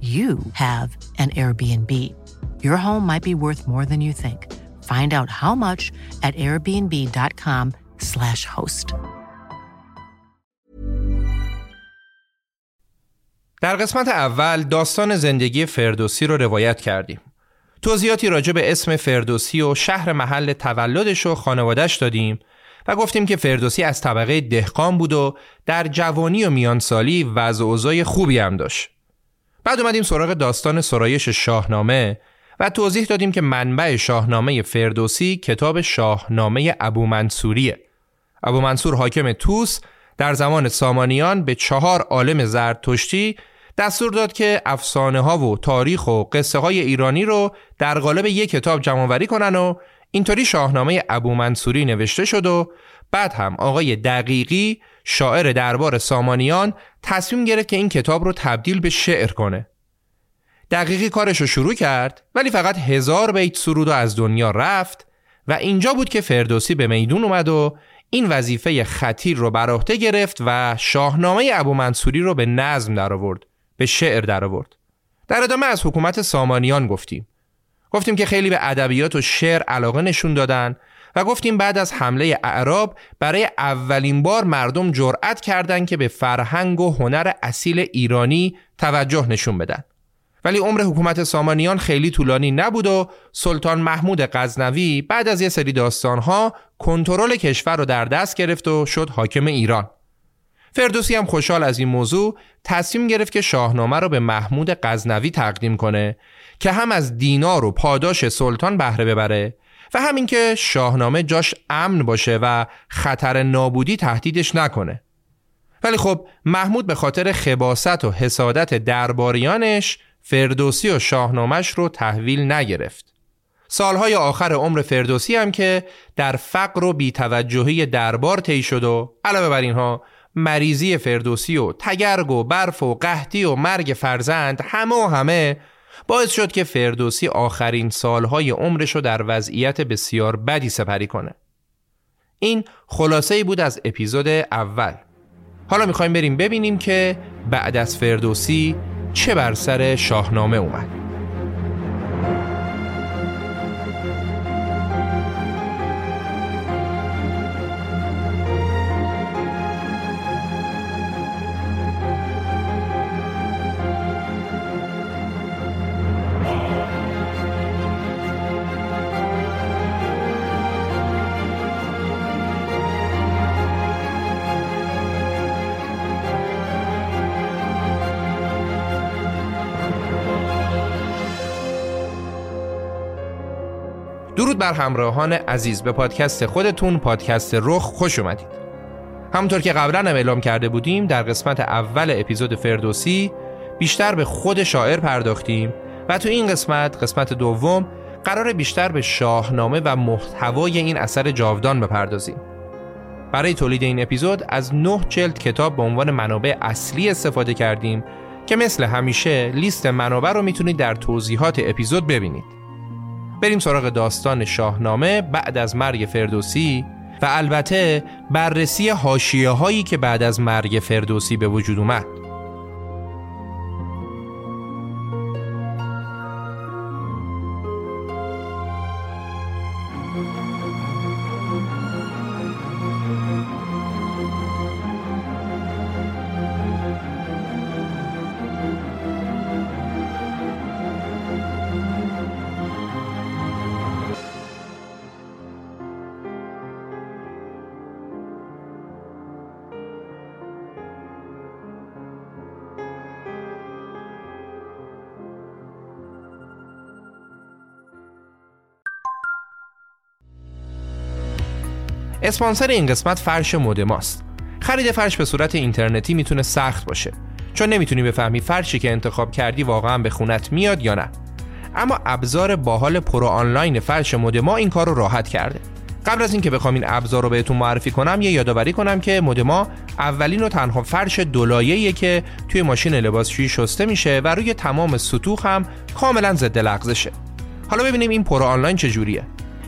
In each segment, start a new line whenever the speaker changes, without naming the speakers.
you have an Airbnb. Your home might be worth more than you think. Find out how much at airbnb.com/slash host.
در قسمت اول داستان زندگی فردوسی رو روایت کردیم. توضیحاتی راجع به اسم فردوسی و شهر محل تولدش و خانوادش دادیم و گفتیم که فردوسی از طبقه دهقان بود و در جوانی و میانسالی وضع اوضاع خوبی هم داشت. بعد اومدیم سراغ داستان سرایش شاهنامه و توضیح دادیم که منبع شاهنامه فردوسی کتاب شاهنامه ابو منصوریه. ابو منصور حاکم توس در زمان سامانیان به چهار عالم زرتشتی دستور داد که افسانه ها و تاریخ و قصه های ایرانی رو در قالب یک کتاب جمعوری کنن و اینطوری شاهنامه ابو منصوری نوشته شد و بعد هم آقای دقیقی شاعر دربار سامانیان تصمیم گرفت که این کتاب رو تبدیل به شعر کنه. دقیقی کارش رو شروع کرد ولی فقط هزار بیت سرود از دنیا رفت و اینجا بود که فردوسی به میدون اومد و این وظیفه خطیر رو بر عهده گرفت و شاهنامه ابو منصوری رو به نظم درآورد به شعر درآورد در ادامه از حکومت سامانیان گفتیم گفتیم که خیلی به ادبیات و شعر علاقه نشون دادن و گفتیم بعد از حمله اعراب برای اولین بار مردم جرأت کردند که به فرهنگ و هنر اصیل ایرانی توجه نشون بدن. ولی عمر حکومت سامانیان خیلی طولانی نبود و سلطان محمود غزنوی بعد از یه سری داستانها کنترل کشور رو در دست گرفت و شد حاکم ایران. فردوسی هم خوشحال از این موضوع تصمیم گرفت که شاهنامه رو به محمود غزنوی تقدیم کنه که هم از دینار و پاداش سلطان بهره ببره و همین که شاهنامه جاش امن باشه و خطر نابودی تهدیدش نکنه. ولی خب محمود به خاطر خباست و حسادت درباریانش فردوسی و شاهنامش رو تحویل نگرفت. سالهای آخر عمر فردوسی هم که در فقر و بیتوجهی دربار طی شد و علاوه بر اینها مریضی فردوسی و تگرگ و برف و قحطی و مرگ فرزند همه و همه باعث شد که فردوسی آخرین سالهای عمرش رو در وضعیت بسیار بدی سپری کنه. این خلاصه ای بود از اپیزود اول. حالا می‌خوایم بریم ببینیم که بعد از فردوسی چه بر سر شاهنامه اومد. بر همراهان عزیز. به پادکست خودتون پادکست رخ خوش اومدید. همونطور که قبلا هم اعلام کرده بودیم در قسمت اول اپیزود فردوسی بیشتر به خود شاعر پرداختیم و تو این قسمت قسمت دوم قرار بیشتر به شاهنامه و محتوای این اثر جاودان بپردازیم. برای تولید این اپیزود از نه جلد کتاب به عنوان منابع اصلی استفاده کردیم که مثل همیشه لیست منابع رو می‌تونید در توضیحات اپیزود ببینید. بریم سراغ داستان شاهنامه بعد از مرگ فردوسی و البته بررسی حاشیه هایی که بعد از مرگ فردوسی به وجود اومد. اسپانسر این قسمت فرش مودماست خرید فرش به صورت اینترنتی می‌تونه سخت باشه. چون نمی‌تونی بفهمی فرشی که انتخاب کردی واقعا به خونت میاد یا نه. اما ابزار باحال پرو آنلاین فرش مودما این کار رو راحت کرده. قبل از اینکه بخوام این ابزار رو بهتون معرفی کنم یه یادآوری کنم که مودما اولین و تنها فرش دولایه‌ایه که توی ماشین لباسشویی شسته میشه و روی تمام سطوح هم کاملا ضد لغزشه حالا ببینیم این پرو آنلاین چجوریه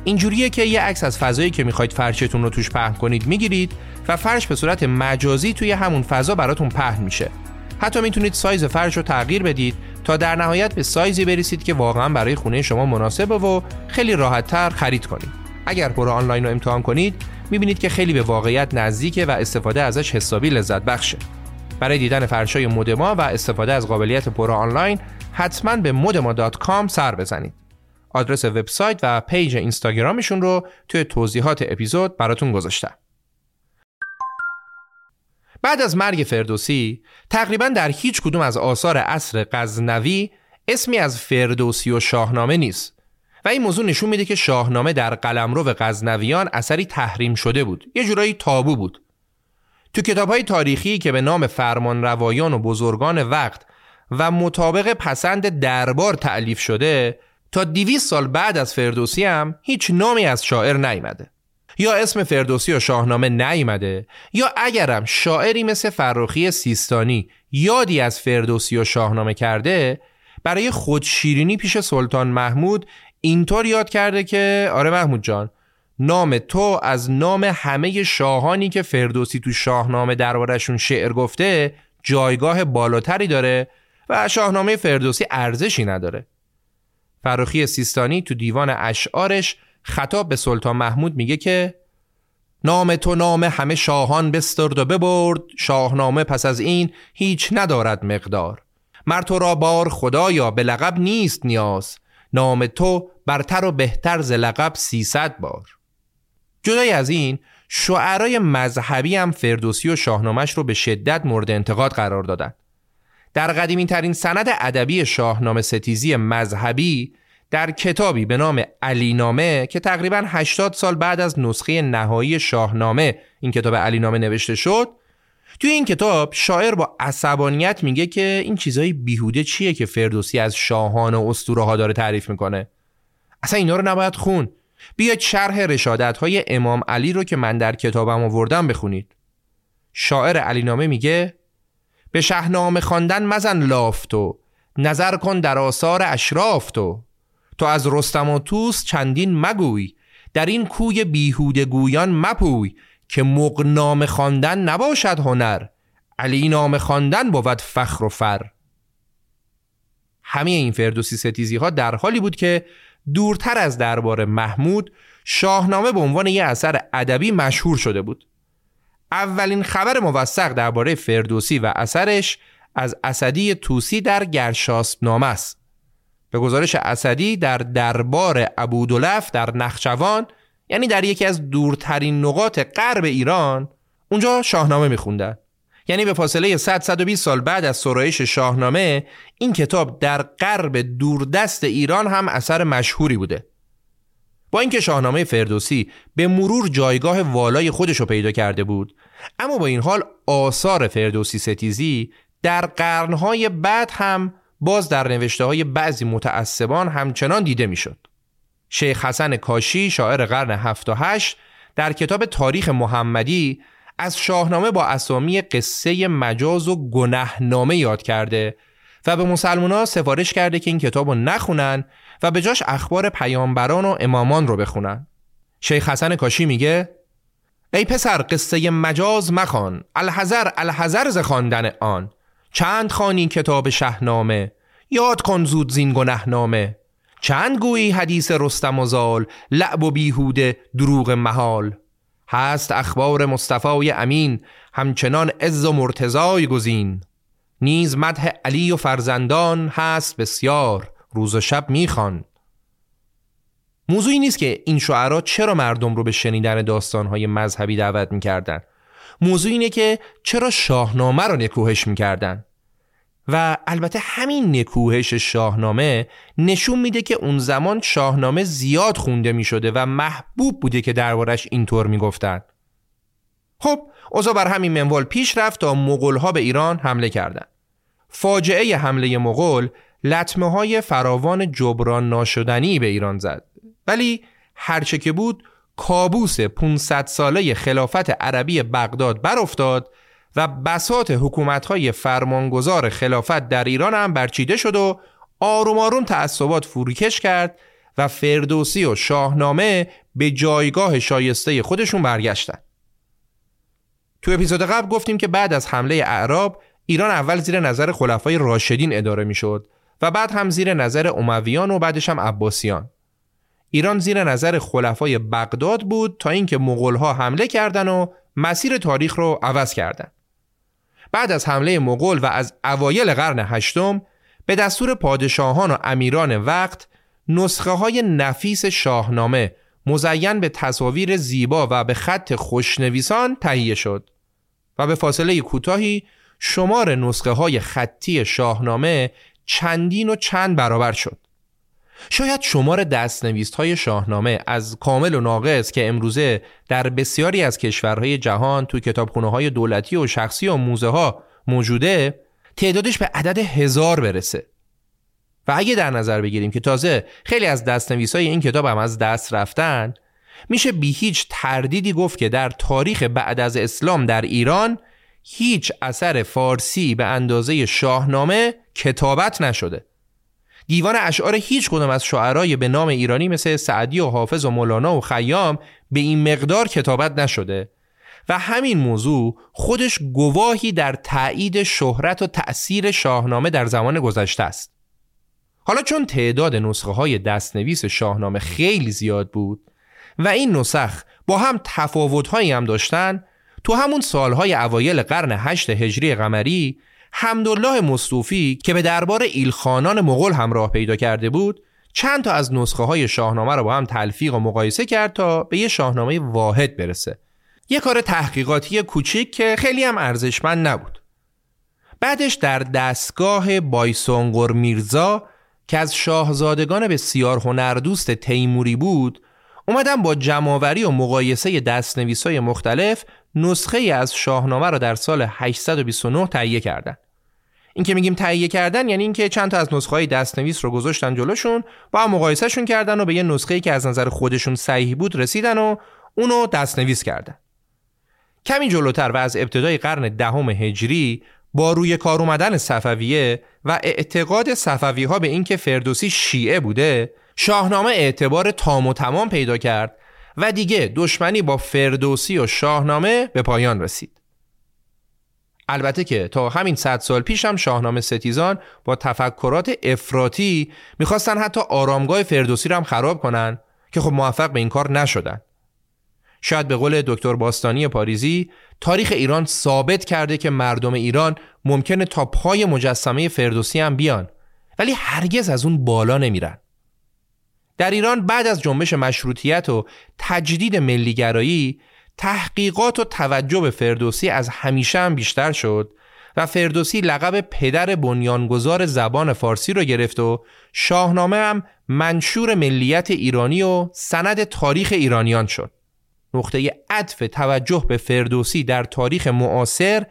اینجوریه که یه عکس از فضایی که می‌خواید فرشتون رو توش پهن کنید می‌گیرید و فرش به صورت مجازی توی همون فضا براتون پهن میشه. حتی می‌تونید سایز فرش رو تغییر بدید تا در نهایت به سایزی برسید که واقعا برای خونه شما مناسبه و خیلی راحتتر خرید کنید. اگر پرو آنلاین رو امتحان کنید می‌بینید که خیلی به واقعیت نزدیکه و استفاده ازش حسابی لذت بخشه. برای دیدن فرشای مودما و استفاده از قابلیت پرو آنلاین حتما به modema.com سر بزنید. آدرس وبسایت و پیج اینستاگرامشون رو توی توضیحات اپیزود براتون گذاشتم. بعد از مرگ فردوسی تقریبا در هیچ کدوم از آثار عصر غزنوی اسمی از فردوسی و شاهنامه نیست و این موضوع نشون میده که شاهنامه در قلمرو غزنویان اثری تحریم شده بود یه جورایی تابو بود. تو کتاب های تاریخی که به نام فرمان روایان و بزرگان وقت و مطابق پسند دربار تعلیف شده تا دیویس سال بعد از فردوسی هم هیچ نامی از شاعر نیامده. یا اسم فردوسی و شاهنامه نیامده یا اگرم شاعری مثل فرخی سیستانی یادی از فردوسی و شاهنامه کرده برای خودشیرینی پیش سلطان محمود اینطور یاد کرده که آره محمود جان نام تو از نام همه شاهانی که فردوسی تو شاهنامه دربارشون شعر گفته جایگاه بالاتری داره و شاهنامه فردوسی ارزشی نداره. فراخی سیستانی تو دیوان اشعارش خطاب به سلطان محمود میگه که نام تو نام همه شاهان بسترد و ببرد شاهنامه پس از این هیچ ندارد مقدار. مر تو را بار خدایا به لقب نیست نیاز. نام تو برتر و بهتر ز لقب سیصد بار. جدای از این شعرای مذهبی هم فردوسی و شاهنامش رو به شدت مورد انتقاد قرار دادند. در قدیمی ترین سند ادبی شاهنامه ستیزی مذهبی در کتابی به نام علینامه که تقریبا 80 سال بعد از نسخه نهایی شاهنامه این کتاب علینامه نوشته شد توی این کتاب شاعر با عصبانیت میگه که این چیزای بیهوده چیه که فردوسی از شاهان و اسطوره ها داره تعریف می‌کنه؟ اصلا اینا رو نباید خون. بیاید شرح رشادت های امام علی رو که من در کتابم آوردم بخونید. شاعر علینامه میگه به شهنامه خواندن مزن لافتو نظر کن در آثار اشراف تو تو از رستم و توس چندین مگوی در این کوی بیهوده گویان مپوی که مقنام خواندن نباشد هنر علی نام خواندن بود فخر و فر. همه این فردوسی ستیزی ها در حالی بود که دورتر از دربار محمود شاهنامه به عنوان یک اثر ادبی مشهور شده بود. اولین خبر موثق درباره فردوسی و اثرش از اسدی توسی در گرشاسب است. به گزارش اسدی در دربار ابودلف در نخچوان یعنی در یکی از دورترین نقاط غرب ایران اونجا شاهنامه میخوندن یعنی به فاصله 100 120 سال بعد از سرایش شاهنامه این کتاب در غرب دوردست ایران هم اثر مشهوری بوده. با اینکه شاهنامه فردوسی به مرور جایگاه والای خودش رو پیدا کرده بود اما با این حال آثار فردوسی ستیزی در قرنهای بعد هم باز در نوشته های بعضی متعصبان همچنان دیده می‌شد. شیخ حسن کاشی شاعر قرن 7 و 8 در کتاب تاریخ محمدی از شاهنامه با اسامی قصه مجاز و گنهنامه یاد کرده و به مسلمان سفارش کرده که این کتاب رو نخونن و به جاش اخبار پیامبران و امامان رو بخونن. شیخ حسن کاشی میگه ای پسر قصه مجاز مخوان. الحذر الحذر ز خواندن آن. چند خانی کتاب شهنامه؟ یاد کن زود زین گنهنامه چند گویی حدیث رستم و زال؟ لعب و بیهوده دروغ محال. هست اخبار مصطفی امین همچنان عز و مرتضای گزین. نیز مدح علی و فرزندان هست بسیار. روز و شب می‌خوان موضوعی نیست که این شعرا چرا مردم رو به شنیدن داستانهای مذهبی دعوت می‌کردن موضوع اینه که چرا شاهنامه رو نکوهش می‌کردن و البته همین نکوهش شاهنامه نشون میده که اون زمان شاهنامه زیاد خونده می شده و محبوب بوده که دربارش اینطور می‌گفتند. خب اوضاع بر همین منوال پیش رفت تا مغول ها به ایران حمله کردند. فاجعه حمله مغول لطمه های فراوان جبران ناشدنی به ایران زد ولی هرچه که بود کابوس 500 ساله خلافت عربی بغداد برافتاد و بسات حکومتهای فرمانگذار خلافت در ایران هم برچیده شد و آروم آروم تعصبات فروکش کرد و فردوسی و شاهنامه به جایگاه شایسته خودشون برگشتن. تو اپیزود قبل گفتیم که بعد از حمله اعراب ایران اول زیر نظر خلفای راشدین اداره می‌شد و بعد هم زیر نظر امویان و بعدش هم عباسیان. ایران زیر نظر خلفای بغداد بود تا اینکه مغولها حمله کردن و مسیر تاریخ رو عوض کردند. بعد از حمله مغول و از اوایل قرن هشتم به دستور پادشاهان و امیران وقت نسخه های نفیس شاهنامه مزین به تصاویر زیبا و به خط خوشنویسان تهیه شد و به فاصله کوتاهی شمار نسخه های خطی شاهنامه چندین و چند برابر شد. شاید شمار دستنویست های شاهنامه از کامل و ناقص که امروزه در بسیاری از کشورهای جهان تو کتابخونه های دولتی و شخصی و موزه ها موجوده تعدادش به عدد هزار برسه. و اگه در نظر بگیریم که تازه خیلی از دستنویس های این کتاب هم از دست رفتن میشه بی هیچ تردیدی گفت که در تاریخ بعد از اسلام در ایران هیچ اثر فارسی به اندازه شاهنامه کتابت نشده دیوان اشعار هیچ کدام از شعرای به نام ایرانی مثل سعدی و حافظ و مولانا و خیام به این مقدار کتابت نشده و همین موضوع خودش گواهی در تایید شهرت و تأثیر شاهنامه در زمان گذشته است. حالا چون تعداد نسخه های دستنویس شاهنامه خیلی زیاد بود و این نسخ با هم تفاوت هم داشتن تو همون سالهای اوایل قرن هشت هجری قمری حمدالله مصطوفی که به دربار ایلخانان مغول همراه پیدا کرده بود چند تا از نسخه های شاهنامه رو با هم تلفیق و مقایسه کرد تا به یه شاهنامه واحد برسه. یه کار تحقیقاتی کوچیک که خیلی هم ارزشمند نبود. بعدش در دستگاه بایسونگور میرزا که از شاهزادگان بسیار هنردوست تیموری بود اومدن با جمعآوری و مقایسه دستنویسای مختلف نسخه ای از شاهنامه را در سال 829 تهیه کردند. این که میگیم تهیه کردن یعنی اینکه چند تا از نسخه های دستنویس رو گذاشتن جلوشون با هم مقایسهشون کردن و به یه نسخه که از نظر خودشون صحیح بود رسیدن و اونو دستنویس کردن. کمی جلوتر و از ابتدای قرن دهم هجری با روی کار اومدن صفویه و اعتقاد صفوی ها به اینکه فردوسی شیعه بوده شاهنامه اعتبار تام و تمام پیدا کرد و دیگه دشمنی با فردوسی و شاهنامه به پایان رسید. البته که تا همین صد سال پیش هم شاهنامه ستیزان با تفکرات افراطی می‌خواستن حتی آرامگاه فردوسی رو هم خراب کنن که خب موفق به این کار نشدن. شاید به قول دکتر باستانی پاریزی تاریخ ایران ثابت کرده که مردم ایران ممکنه تا پای مجسمه فردوسی هم بیان ولی هرگز از اون بالا نمیرن. در ایران بعد از جنبش مشروطیت و تجدید ملیگرایی تحقیقات و توجه به فردوسی از همیشه هم بیشتر شد و فردوسی لقب پدر بنیانگذار زبان فارسی رو گرفت و شاهنامه هم منشور ملیت ایرانی و سند تاریخ ایرانیان شد. نقطه عطف توجه به فردوسی در تاریخ معاصر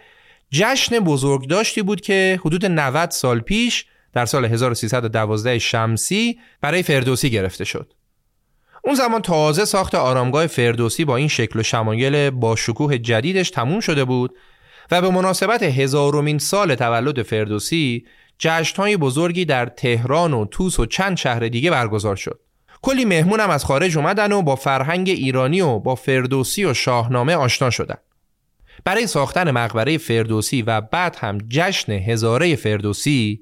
جشن بزرگداشتی بود که حدود 90 سال پیش در سال 1312 شمسی برای فردوسی گرفته شد. اون زمان تازه ساخت آرامگاه فردوسی با این شکل و شمایل با شکوه جدیدش تموم شده بود و به مناسبت هزارمین سال تولد فردوسی جشنهای بزرگی در تهران و توس و چند شهر دیگه برگزار شد. کلی مهمون هم از خارج اومدن و با فرهنگ ایرانی و با فردوسی و شاهنامه آشنا شدن. برای ساختن مقبره فردوسی و بعد هم جشن هزاره فردوسی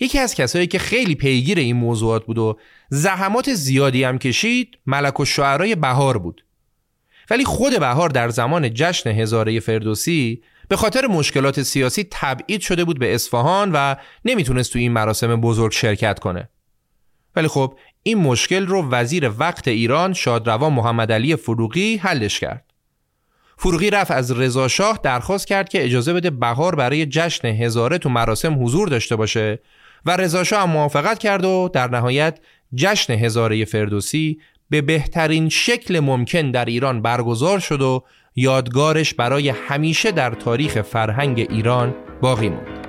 یکی از کسایی که خیلی پیگیر این موضوعات بود و زحمات زیادی هم کشید ملک و شعرهای بهار بود. ولی خود بهار در زمان جشن هزاره فردوسی به خاطر مشکلات سیاسی تبعید شده بود به اصفهان و نمی‌تونست تو این مراسم بزرگ شرکت کنه. ولی خب این مشکل رو وزیر وقت ایران شادروان محمد علی فروغی حلش کرد. فروغی رفت از رضا شاه درخواست کرد که اجازه بده بهار برای جشن هزاره تو مراسم حضور داشته باشه و رضا هم موافقت کرد و در نهایت جشن هزاره فردوسی به بهترین شکل ممکن در ایران برگزار شد و یادگارش برای همیشه در تاریخ فرهنگ ایران باقی موند.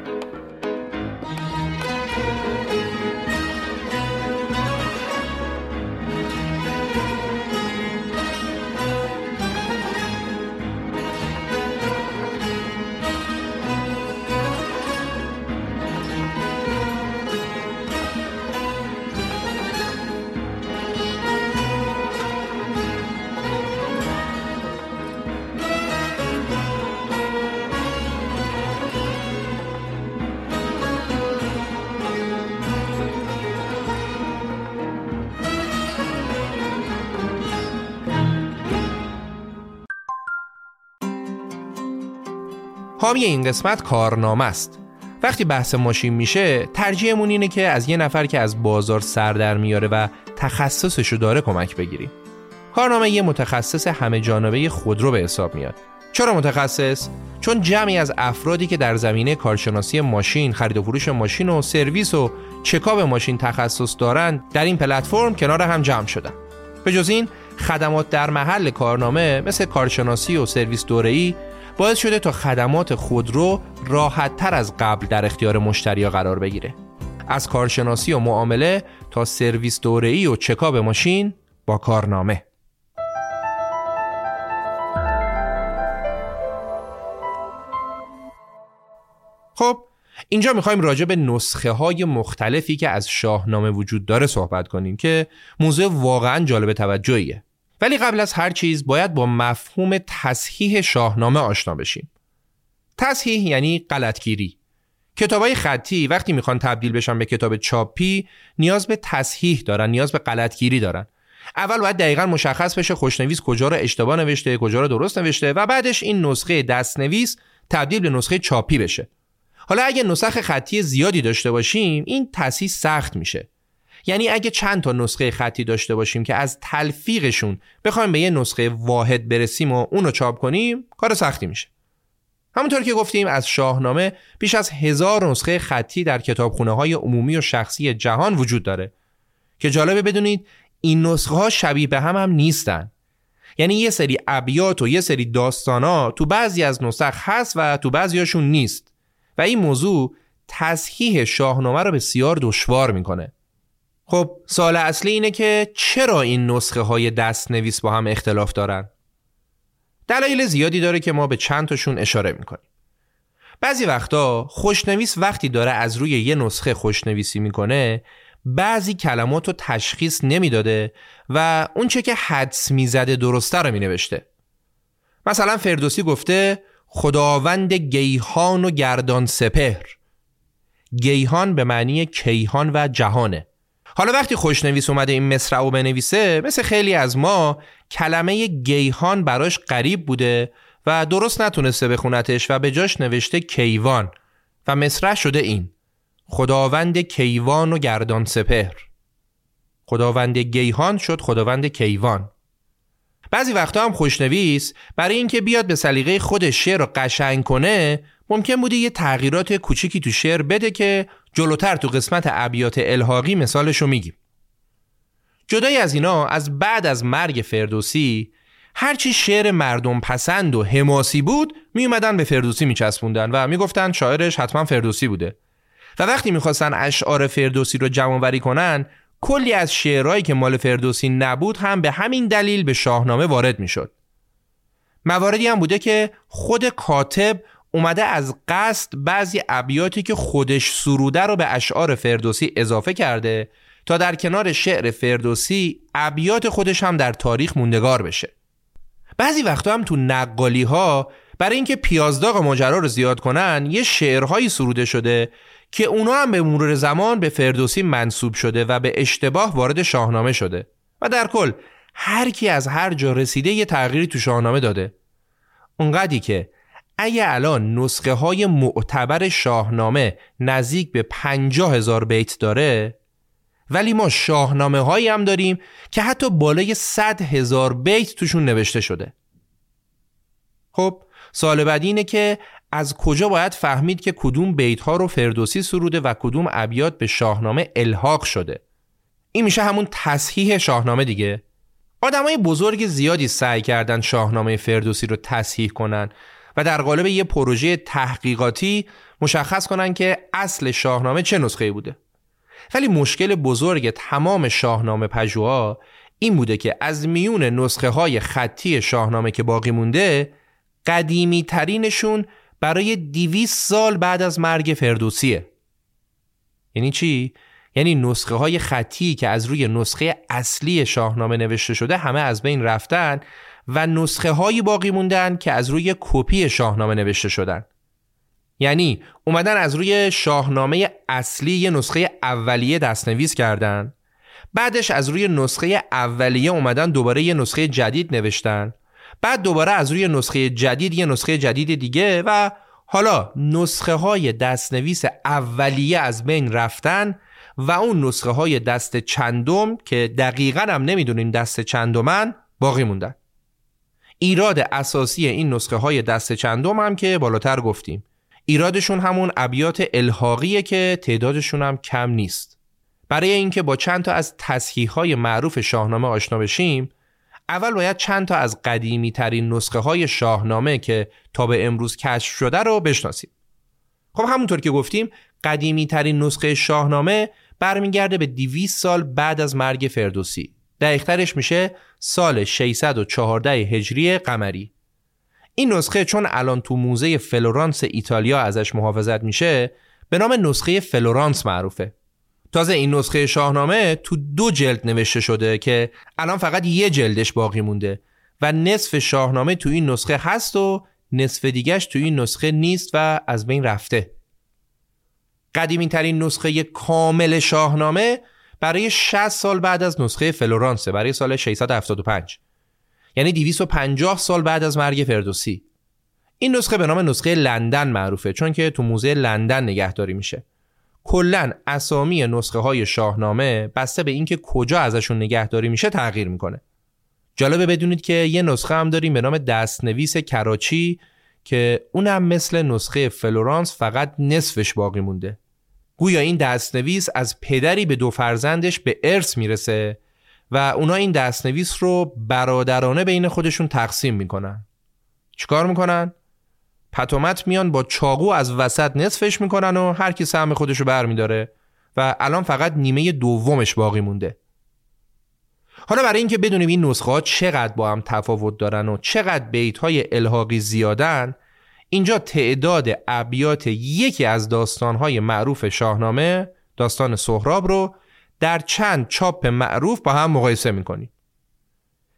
حامی این قسمت کارنامه است. وقتی بحث ماشین میشه ترجیحمون اینه که از یه نفر که از بازار سر در میاره و تخصصشو داره کمک بگیریم کارنامه یه متخصص همه جانبه خودرو به حساب میاد. چرا متخصص؟ چون جمعی از افرادی که در زمینه کارشناسی ماشین خرید و فروش ماشین و سرویس و چکاب ماشین تخصص دارن در این پلتفرم کنار هم جمع شدن. به جز این خدمات در محل کارنامه مثل کارشناسی و سرویس دوره‌ای باعث شده تا خدمات خودرو راحت تر از قبل در اختیار مشتری قرار بگیره. از کارشناسی و معامله تا سرویس دوره‌ای و چکاب ماشین با کارنامه. خب اینجا می‌خوایم راجع به نسخه های مختلفی که از شاهنامه وجود داره صحبت کنیم که موضوع واقعا جالب توجهیه. ولی قبل از هر چیز باید با مفهوم تصحیح شاهنامه آشنا بشیم. تصحیح یعنی غلطگیری. کتابای خطی وقتی می‌خوان تبدیل بشن به کتاب چاپی نیاز به تصحیح دارن، نیاز به غلطگیری دارن. اول باید دقیقا مشخص بشه خوشنویس کجا رو اشتباه نوشته، کجا رو درست نوشته و بعدش این نسخه دستنویس تبدیل به نسخه چاپی بشه. حالا اگه نسخ خطی زیادی داشته باشیم این تصحیح سخت میشه. یعنی اگه چند تا نسخه خطی داشته باشیم که از تلفیقشون بخوایم به یه نسخه واحد برسیم و اونو چاپ کنیم کار سختی میشه. همونطور که گفتیم از شاهنامه بیش از هزار نسخه خطی در کتابخونه های عمومی و شخصی جهان وجود داره که جالبه بدونید این نسخه ها شبیه به هم هم نیستن. یعنی یه سری ابیات و یه سری داستانا تو بعضی از نسخ هست و تو بعضیاشون نیست. و این موضوع تصحیح شاهنامه رو بسیار دشوار می‌کنه. خب سال اصلی اینه که چرا این نسخه های دست نویس با هم اختلاف دارن؟ دلایل زیادی داره که ما به چند تاشون اشاره می‌کنیم. بعضی وقتا خوشنویس وقتی داره از روی یه نسخه خوشنویسی می‌کنه بعضی کلمات رو تشخیص نمی‌داده و اون چه که حدس می‌زده درسته رو مینوشته. مثلا فردوسی گفته خداوند گیهان و گردان سپهر گیهان به معنی کیهان و جهانه حالا وقتی خوشنویس اومده این مصرع رو بنویسه مثل خیلی از ما کلمه گیهان براش غریب بوده و درست نتونسته بخونتش و به جاش نوشته کیوان و مصرع شده این خداوند کیوان و گردان سپهر. خداوند گیهان شد خداوند کیوان. بعضی وقتا هم خوشنویس برای اینکه بیاد به سلیقه خودش شعر رو قشنگ کنه ممکن بوده یه تغییرات کوچیکی تو شعر بده که جلوتر تو قسمت ابیات الحاقی مثالشو میگیم. جدای از اینا از بعد از مرگ فردوسی هرچی شعر مردم پسند و حماسی بود میومدن به فردوسی میچسبوندن و می‌گفتن شاعرش حتما فردوسی بوده. و وقتی می‌خواستن اشعار فردوسی رو جمع کنن کلی از شعرهایی که مال فردوسی نبود هم به همین دلیل به شاهنامه وارد می‌شد. مواردی هم بوده که خود کاتب اومده از قصد بعضی ابیاتی که خودش سروده رو به اشعار فردوسی اضافه کرده تا در کنار شعر فردوسی ابیات خودش هم در تاریخ موندگار بشه. بعضی وقتا هم تو نقالی ها برای اینکه پیازداغ ماجرا رو زیاد کنن یه شعرهایی سروده شده که اونا هم به مرور زمان به فردوسی منصوب شده و به اشتباه وارد شاهنامه شده. و در کل هر کی از هر جا رسیده یه تغییری تو شاهنامه داده. اونقدی که اگه الان نسخه های معتبر شاهنامه نزدیک به پنجاه هزار بیت داره ولی ما شاهنامه هایی هم داریم که حتی بالای صد هزار بیت توشون نوشته شده. خب سال بعدی اینه که از کجا باید فهمید که کدوم بیت ها رو فردوسی سروده و کدوم ابیات به شاهنامه الحاق شده؟ این میشه همون تصحیح شاهنامه دیگه. آدمای بزرگ زیادی سعی کردن شاهنامه فردوسی رو تصحیح کنن. و در قالب یه پروژه تحقیقاتی مشخص کنن که اصل شاهنامه چه نسخه بوده ولی مشکل بزرگ تمام شاهنامه پژوها این بوده که از میون نسخه های خطی شاهنامه که باقی مونده قدیمی ترینشون برای دیویس سال بعد از مرگ فردوسیه یعنی چی؟ یعنی نسخه های خطی که از روی نسخه اصلی شاهنامه نوشته شده همه از بین رفتن و نسخه های باقی موندن که از روی کپی شاهنامه نوشته شدن. یعنی اومدن از روی شاهنامه اصلی یه نسخه اولیه دستنویس کردن بعدش از روی نسخه اولیه اومدن دوباره یه نسخه جدید نوشتن بعد دوباره از روی نسخه جدید یه نسخه جدید دیگه و حالا نسخه های دستنویس اولیه از بین رفتن و اون نسخه های دست چندم که دقیقا هم نمی‌دونیم دست چندمن باقی موندن. ایراد اساسی این نسخه های دست چندم هم که بالاتر گفتیم. ایرادشون همون ابیات الحاقیه که تعدادشون هم کم نیست. برای اینکه با چند تا از تصحیح های معروف شاهنامه آشنا بشیم اول باید چند تا از قدیمی ترین نسخه های شاهنامه که تا به امروز کشف شده رو بشناسیم. خب همونطور که گفتیم قدیمی ترین نسخه شاهنامه برمیگرده به 200 سال بعد از مرگ فردوسی. دقیقترش میشه سال 614 هجری قمری. این نسخه چون الان تو موزه فلورانس ایتالیا ازش محافظت میشه به نام نسخه فلورانس معروفه. تازه این نسخه شاهنامه تو دو جلد نوشته شده که الان فقط یه جلدش باقی مونده و نصف شاهنامه تو این نسخه هست و نصف دیگش تو این نسخه نیست و از بین رفته. قدیمی ترین نسخه کامل شاهنامه برای 60 سال بعد از نسخه فلورانسه برای سال 675 یعنی 250 سال بعد از مرگ فردوسی. این نسخه به نام نسخه لندن معروفه چون که تو موزه لندن نگهداری میشه. کلا اسامی نسخه های شاهنامه بسته به اینکه کجا ازشون نگهداری میشه تغییر می‌کنه. جالبه بدونید که یه نسخه هم داریم به نام دستنویس کراچی که اونم مثل نسخه فلورانس فقط نصفش باقی مونده. گویا این دستنویس از پدری به دو فرزندش به ارث می‌رسه و اونا این دستنویس رو برادرانه بین خودشون تقسیم می‌کنن چیکار می‌کنن؟ پتومت میان با چاقو از وسط نصفش می‌کنن و هر کی سهم خودش رو برمیداره و الان فقط نیمه دومش باقی مونده حالا برای اینکه بدونیم این نسخه ها چقدر با هم تفاوت دارن و چقدر بیت های الحاقی زیادن اینجا تعداد ابیات یکی از داستانهای معروف شاهنامه داستان سهراب رو در چند چاپ معروف با هم مقایسه می‌کنیم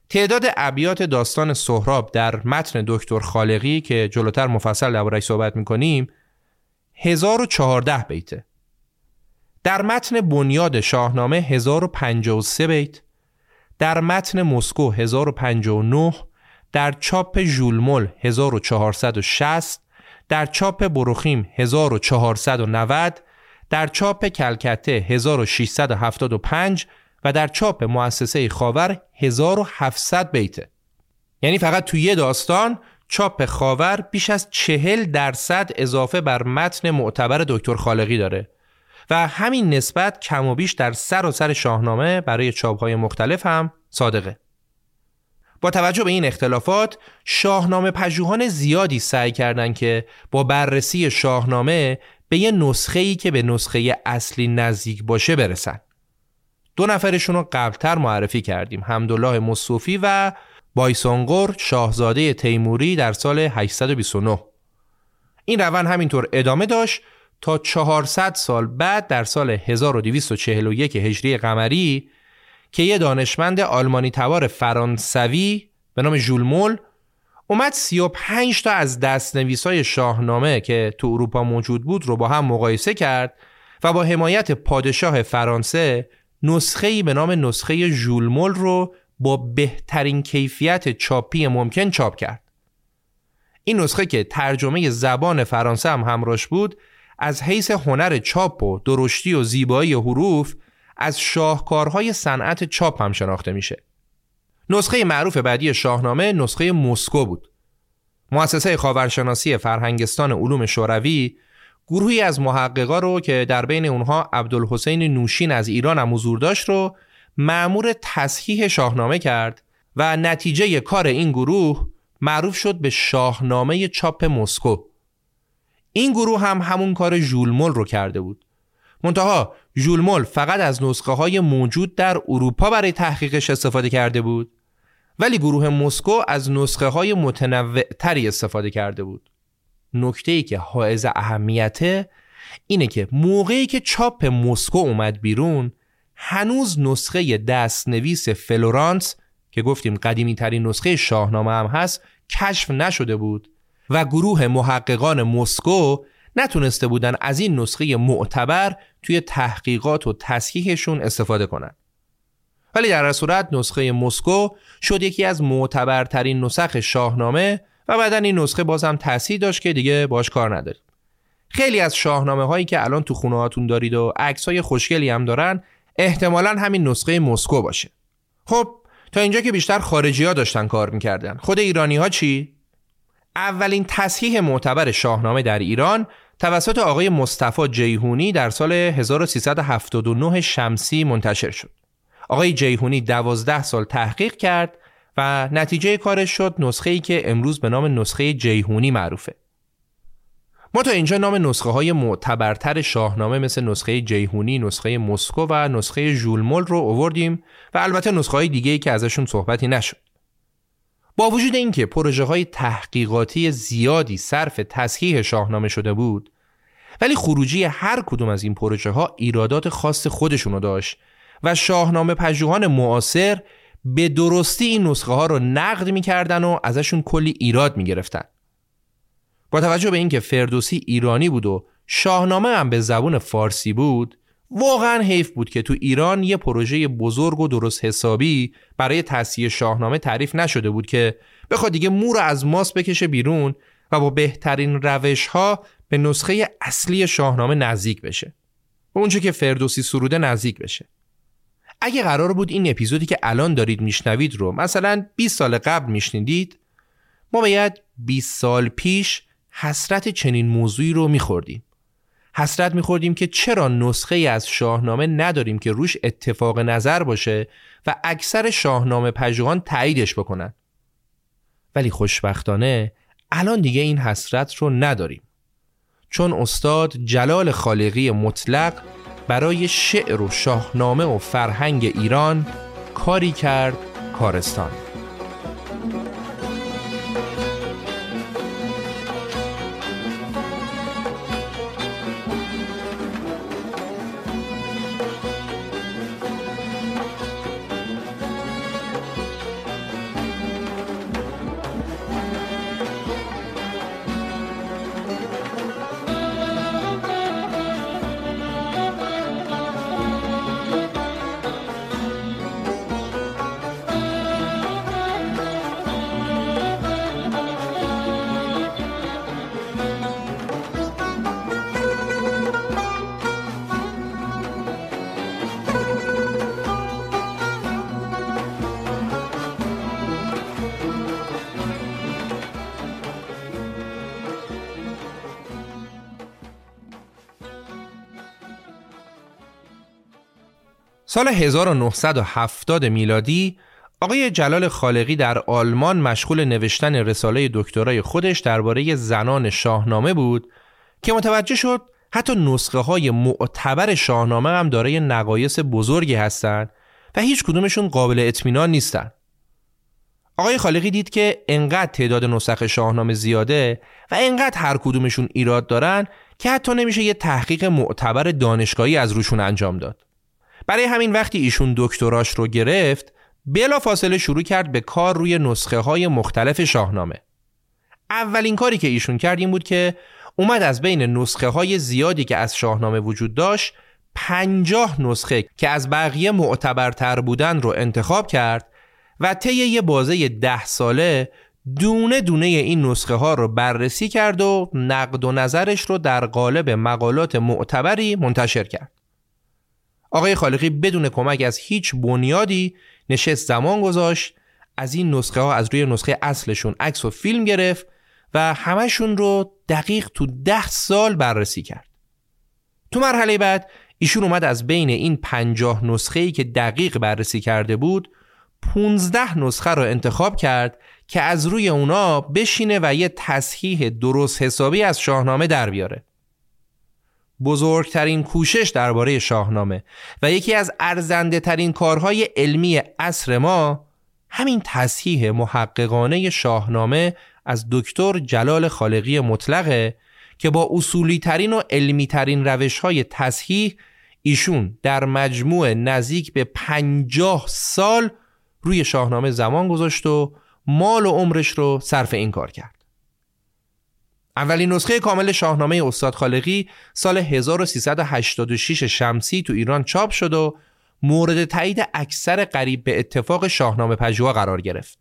تعداد ابیات داستان سهراب در متن دکتر خالقی که جلوتر مفصل درباره‌اش صحبت می‌کنیم 1014 بیته. در متن بنیاد شاهنامه 1053 بیت در متن مسکو 1059 در چاپ ژولمل 1460 در چاپ بروخیم 1490 در چاپ کلکته 1675 و در چاپ مؤسسه خاور 1700 بیته. یعنی فقط توی یه داستان چاپ خاور بیش از چهل درصد اضافه بر متن معتبر دکتر خالقی داره و همین نسبت کم و بیش در سر و سر شاهنامه برای چاپهای مختلف هم صادقه. با توجه به این اختلافات شاهنامه پژوهان زیادی سعی کردند که با بررسی شاهنامه به یه نسخه ای که به نسخه اصلی نزدیک باشه برسن. دو نفرشون رو قبلتر معرفی کردیم حمدالله مصوفی و بایسونگور شاهزاده تیموری در سال 829 این روند همینطور ادامه داشت تا 400 سال بعد در سال 1241 هجری قمری که یه دانشمند آلمانی تبار فرانسوی به نام ژولمول اومد 35 تا از های شاهنامه که تو اروپا موجود بود رو با هم مقایسه کرد و با حمایت پادشاه فرانسه نسخه به نام نسخه ژولمول رو با بهترین کیفیت چاپی ممکن چاپ کرد. این نسخه که ترجمه زبان فرانسه هم همراش بود از حیث هنر چاپ و درشتی و زیبایی حروف از شاهکارهای صنعت چاپ هم شناخته میشه. نسخه معروف بعدی شاهنامه نسخه مسکو بود. مؤسسه خاورشناسی فرهنگستان علوم شوروی گروهی از محققا رو که در بین اونها عبدالحسین نوشین از ایران هم حضور داشت رو معمور تصحیح شاهنامه کرد و نتیجه کار این گروه معروف شد به شاهنامه چاپ مسکو این گروه هم همون کار ژولمل رو کرده بود منتها ژولمل فقط از نسخه های موجود در اروپا برای تحقیقش استفاده کرده بود ولی گروه مسکو از نسخه های متنوع تری استفاده کرده بود. نکته ای که حائز اهمیته اینه که موقعی که چاپ مسکو اومد بیرون هنوز نسخه دستنویس فلورانس که گفتیم قدیمی ترین نسخه شاهنامه هم هست کشف نشده بود و گروه محققان مسکو نتونسته بودن از این نسخه معتبر توی تحقیقات و تصحیحشون استفاده کنن. ولی در صورت نسخه مسکو شد یکی از معتبرترین نسخ شاهنامه و بعدا این نسخه بازم تاثیر داشت که دیگه باش کار نداریم. خیلی از شاهنامه هایی که الان تو خونه هاتون دارید و عکس های خوشگلی هم دارن احتمالا همین نسخه مسکو باشه. خب تا اینجا که بیشتر خارجی ها داشتن کار می‌کردن. خود ایرانی ها چی؟ اولین تصحیح معتبر شاهنامه در ایران توسط آقای مصطفی جیهونی در سال 1379 شمسی منتشر شد. آقای جیهونی دوازده سال تحقیق کرد و نتیجه کارش شد نسخه ای که امروز به نام نسخه جیهونی معروفه. ما تا اینجا نام نسخه های معتبرتر شاهنامه مثل نسخه جیهونی، نسخه مسکو و نسخه ژولمل رو آوردیم و البته نسخه های دیگه ای که ازشون صحبتی نشد. با وجود اینکه پروژه های تحقیقاتی زیادی صرف تصحیح شاهنامه شده بود ولی خروجی هر کدوم از این پروژه ها ایرادات خاص خودشونو داشت و شاهنامه پژوهان معاصر به درستی این نسخه ها رو نقد می‌کردن و ازشون کلی ایراد می‌گرفتن. با توجه به اینکه فردوسی ایرانی بود و شاهنامه هم به زبون فارسی بود واقعا حیف بود که تو ایران یه پروژه بزرگ و درست حسابی برای تصحیح شاهنامه تعریف نشده بود که بخواد دیگه مور از ماس بکشه بیرون و با بهترین روش ها به نسخه اصلی شاهنامه نزدیک بشه. به اونچه که فردوسی سروده نزدیک بشه. اگه قرار بود این اپیزودی که الان دارید میشنوید رو مثلا 20 سال قبل میشنیدید ما باید 20 سال پیش حسرت چنین موضوعی رو میخوردیم. حسرت میخوردیم که چرا نسخه از شاهنامه نداریم که روش اتفاق نظر باشه و اکثر شاهنامه پژوهان تاییدش بکنن. ولی خوشبختانه الان دیگه این حسرت رو نداریم. چون استاد جلال خالقی مطلق برای شعر و شاهنامه و فرهنگ ایران کاری کرد کارستان. سال 1970 میلادی آقای جلال خالقی در آلمان مشغول نوشتن رساله دکترای خودش درباره زنان شاهنامه بود که متوجه شد حتی نسخه های معتبر شاهنامه هم دارای نقایص بزرگی هستند و هیچ کدومشون قابل اطمینان نیستن. آقای خالقی دید که انقدر تعداد نسخه شاهنامه زیاده و انقدر هر کدومشون ایراد دارن که حتی نمیشه یه تحقیق معتبر دانشگاهی از روشون انجام داد. برای همین وقتی ایشون دکتراش رو گرفت بلا فاصله شروع کرد به کار روی نسخه های مختلف شاهنامه اولین کاری که ایشون کرد این بود که اومد از بین نسخه های زیادی که از شاهنامه وجود داشت پنجاه نسخه که از بقیه معتبرتر بودن رو انتخاب کرد و طی یه بازه ده ساله دونه دونه این نسخه ها رو بررسی کرد و نقد و نظرش رو در قالب مقالات معتبری منتشر کرد. آقای خالقی بدون کمک از هیچ بنیادی نشست زمان گذاشت از این نسخه ها از روی نسخه اصلشون عکس و فیلم گرفت و همشون رو دقیق تو ده سال بررسی کرد تو مرحله بعد ایشون اومد از بین این پنجاه نسخه ای که دقیق بررسی کرده بود 15 نسخه رو انتخاب کرد که از روی اونا بشینه و یه تصحیح درست حسابی از شاهنامه در بیاره. بزرگترین کوشش درباره شاهنامه و یکی از ارزنده ترین کارهای علمی عصر ما همین تصحیح محققانه شاهنامه از دکتر جلال خالقی مطلقه که با اصولی ترین و علمی ترین روش های تصحیح ایشون در مجموع نزدیک به پنجاه سال روی شاهنامه زمان گذاشت و مال و عمرش رو صرف این کار کرد. اولین نسخه کامل شاهنامه استاد خالقی سال 1386 شمسی تو ایران چاپ شد و مورد تایید اکثر قریب به اتفاق شاهنامه پژوها قرار گرفت.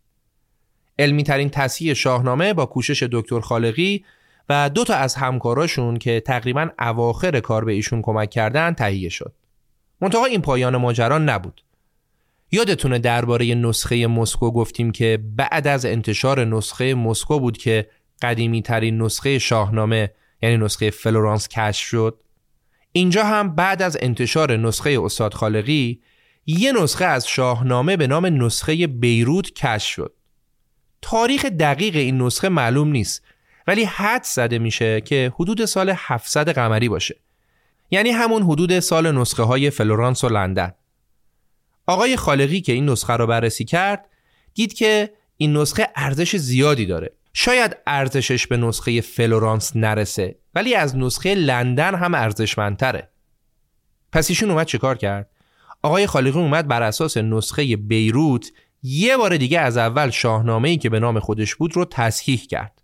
علمی ترین تصحیح شاهنامه با کوشش دکتر خالقی و دو تا از همکاراشون که تقریبا اواخر کار به ایشون کمک کردن تهیه شد. منتها این پایان ماجرا نبود. یادتونه درباره نسخه مسکو گفتیم که بعد از انتشار نسخه مسکو بود که قدیمی ترین نسخه شاهنامه یعنی نسخه فلورانس کشف شد. اینجا هم بعد از انتشار نسخه استاد خالقی یه نسخه از شاهنامه به نام نسخه بیروت کشف شد. تاریخ دقیق این نسخه معلوم نیست ولی حدس زده میشه که حدود سال 700 قمری باشه. یعنی همون حدود سال نسخه های فلورانس و لندن. آقای خالقی که این نسخه رو بررسی کرد دید که این نسخه ارزش زیادی داره. شاید ارزشش به نسخه فلورانس نرسه ولی از نسخه لندن هم ارزشمندتره. پس ایشون اومد چیکار کرد؟ آقای خالقی اومد بر اساس نسخه بیروت یه بار دیگه از اول شاهنامه‌ای که به نام خودش بود رو تصحیح کرد.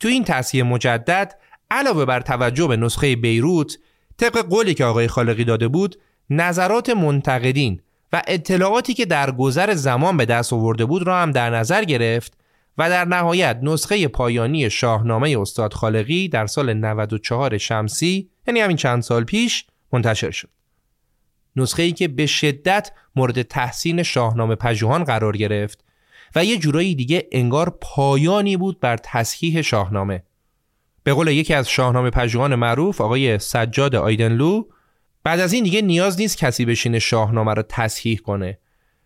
تو این تصحیح مجدد علاوه بر توجه به نسخه بیروت طبق قولی که آقای خالقی داده بود نظرات منتقدین و اطلاعاتی که در گذر زمان به دست آورده بود را هم در نظر گرفت و در نهایت نسخه پایانی شاهنامه استاد خالقی در سال 94 شمسی یعنی همین چند سال پیش منتشر شد. نسخه ای که به شدت مورد تحسین شاهنامه پژوهان قرار گرفت و یه جورایی دیگه انگار پایانی بود بر تصحیح شاهنامه. به قول یکی از شاهنامه پژوهان معروف آقای سجاد آیدنلو بعد از این دیگه نیاز نیست کسی بشینه شاهنامه رو تصحیح کنه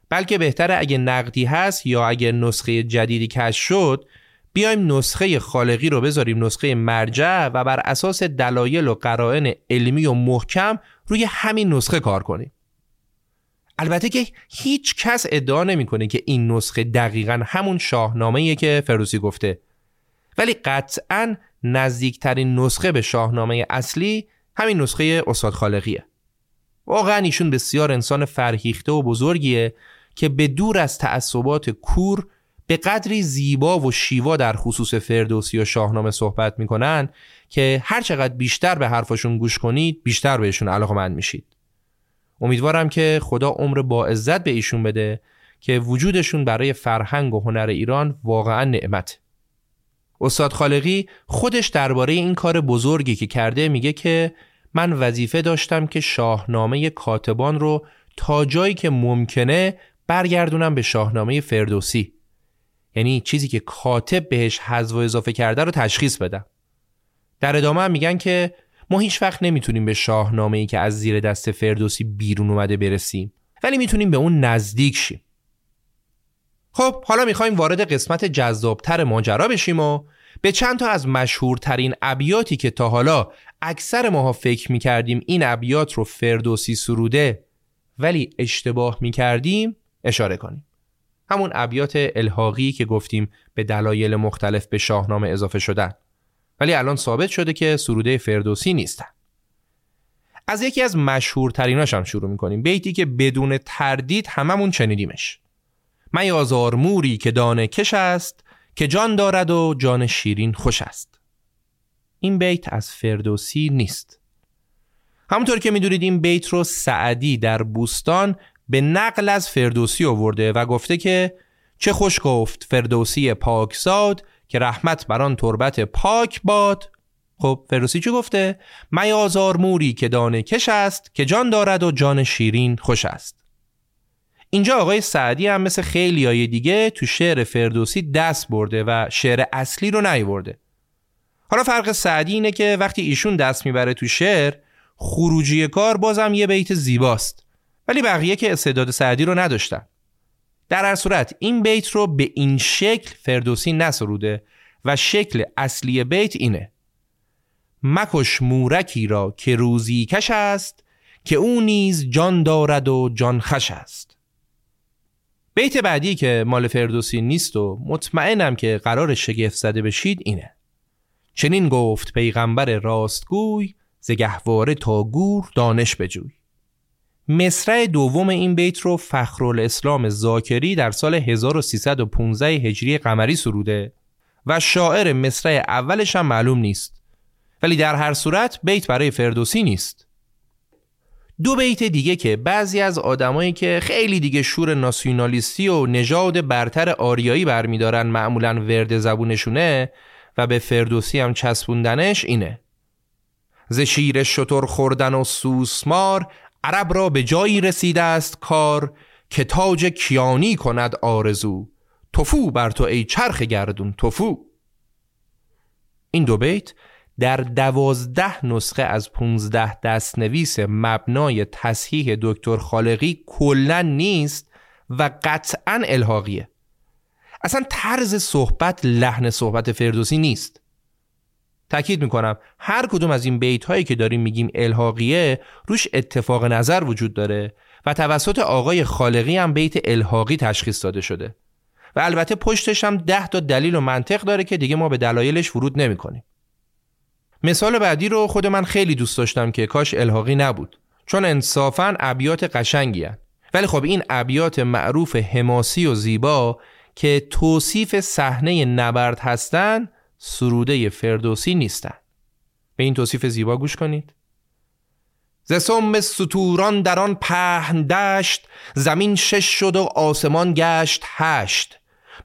بلکه بهتره اگه نقدی هست یا اگه نسخه جدیدی کش شد بیایم نسخه خالقی رو بذاریم نسخه مرجع و بر اساس دلایل و قرائن علمی و محکم روی همین نسخه کار کنیم. البته که هیچ کس ادعا نمی‌کنه که این نسخه دقیقا همون شاهنامه که فروسی گفته. ولی قطعا نزدیکترین نسخه به شاهنامه اصلی همین نسخه استاد خالقیه. واقعا ایشون بسیار انسان فرهیخته و بزرگیه که به دور از تعصبات کور به قدری زیبا و شیوا در خصوص فردوسی و شاهنامه صحبت می‌کنن که هر چقدر بیشتر به حرفاشون گوش کنید بیشتر بهشون علاقمند میشید. امیدوارم که خدا عمر با عزت به ایشون بده که وجودشون برای فرهنگ و هنر ایران واقعا نعمت. استاد خالقی خودش درباره این کار بزرگی که کرده میگه که من وظیفه داشتم که شاهنامه کاتبان رو تا جایی که ممکنه برگردونم به شاهنامه فردوسی. یعنی چیزی که کاتب بهش حذف و اضافه کرده رو تشخیص بدم. در ادامه هم میگن که ما هیچ وقت نمی‌تونیم به شاهنامه ای که از زیر دست فردوسی بیرون اومده برسیم ولی می‌تونیم به اون نزدیک شیم. خب حالا می‌خوایم وارد قسمت جذابتر ماجرا بشیم و به چند تا از مشهورترین ابیاتی که تا حالا اکثر ماها فکر می‌کردیم این ابیات رو فردوسی سروده ولی اشتباه می‌کردیم اشاره کنیم. همون ابیات الحاقی که گفتیم به دلایل مختلف به شاهنامه اضافه شدن. ولی الان ثابت شده که سروده فردوسی نیستن. از یکی از مشهورتریناش هم شروع می‌کنیم. بیتی که بدون تردید هممون شنیدیمش. میازار موری که دانه کش است که جان دارد و جان شیرین خوش است. این بیت از فردوسی نیست. همونطور که می‌دونید این بیت رو سعدی در بوستان به نقل از فردوسی آورده و گفته که چه خوش گفت فردوسی پاکزاد که رحمت بر آن تربت پاک باد. خب فردوسی چی گفته؟ میازار موری که دانه کش است که جان دارد و جان شیرین خوش است. اینجا آقای سعدی هم مثل خیلی های دیگه تو شعر فردوسی دست برده و شعر اصلی رو نیورده. حالا فرق سعدی اینه که وقتی ایشون دست می‌بره تو شعر خروجی کار بازم یه بیت زیباست. ولی بقیه که استعداد سعدی رو نداشتن. در هر صورت این بیت رو به این شکل فردوسی نسروده و شکل اصلی بیت اینه. مکش مورکی را که روزی کش است که او نیز جان دارد و جان خش است. بیت بعدی که مال فردوسی نیست و مطمئنم که قرار شگفت زده بشید اینه. چنین گفت پیغمبر راستگوی زگهواره تا گور دانش بجوی. مصرع دوم این بیت رو فخرالاسلام زاکری در سال 1315 هجری قمری سروده و شاعر مصرع اولش هم معلوم نیست. ولی در هر صورت بیت برای فردوسی نیست. دو بیت دیگه که بعضی از آدمایی که خیلی دیگه شور ناسیونالیستی و نژاد برتر آریایی برمیدارن معمولا ورد زبونشونه و به فردوسی هم چسبوندنش اینه. ز شیر شتر خوردن و سوسمار عرب را به جایی رسیده است کار که تاج کیانی کند آرزو. توفو بر تو ای چرخ گردون توفو. این دو بیت در دوازده نسخه از پونزده دستنویس مبنای تصحیح دکتر خالقی کلا نیست و قطعا الحاقیه. اصلا طرز صحبت لحن صحبت فردوسی نیست. تاکید می‌کنم هر کدوم از این بیت هایی که داریم میگیم الحاقیه روش اتفاق نظر وجود داره و توسط آقای خالقی هم بیت الحاقی تشخیص داده شده و البته پشتش هم ده تا دلیل و منطق داره که دیگه ما به دلایلش ورود نمی‌کنیم. مثال بعدی رو خود من خیلی دوست داشتم که کاش الحاقی نبود چون انصافا ابیات قشنگی هن. ولی خب این ابیات معروف حماسی و زیبا که توصیف صحنه نبرد هستن سروده فردوسی نیستن. به این توصیف زیبا گوش کنید. ز سم ستوران در آن پهن دشت زمین شش شد و آسمان گشت هشت.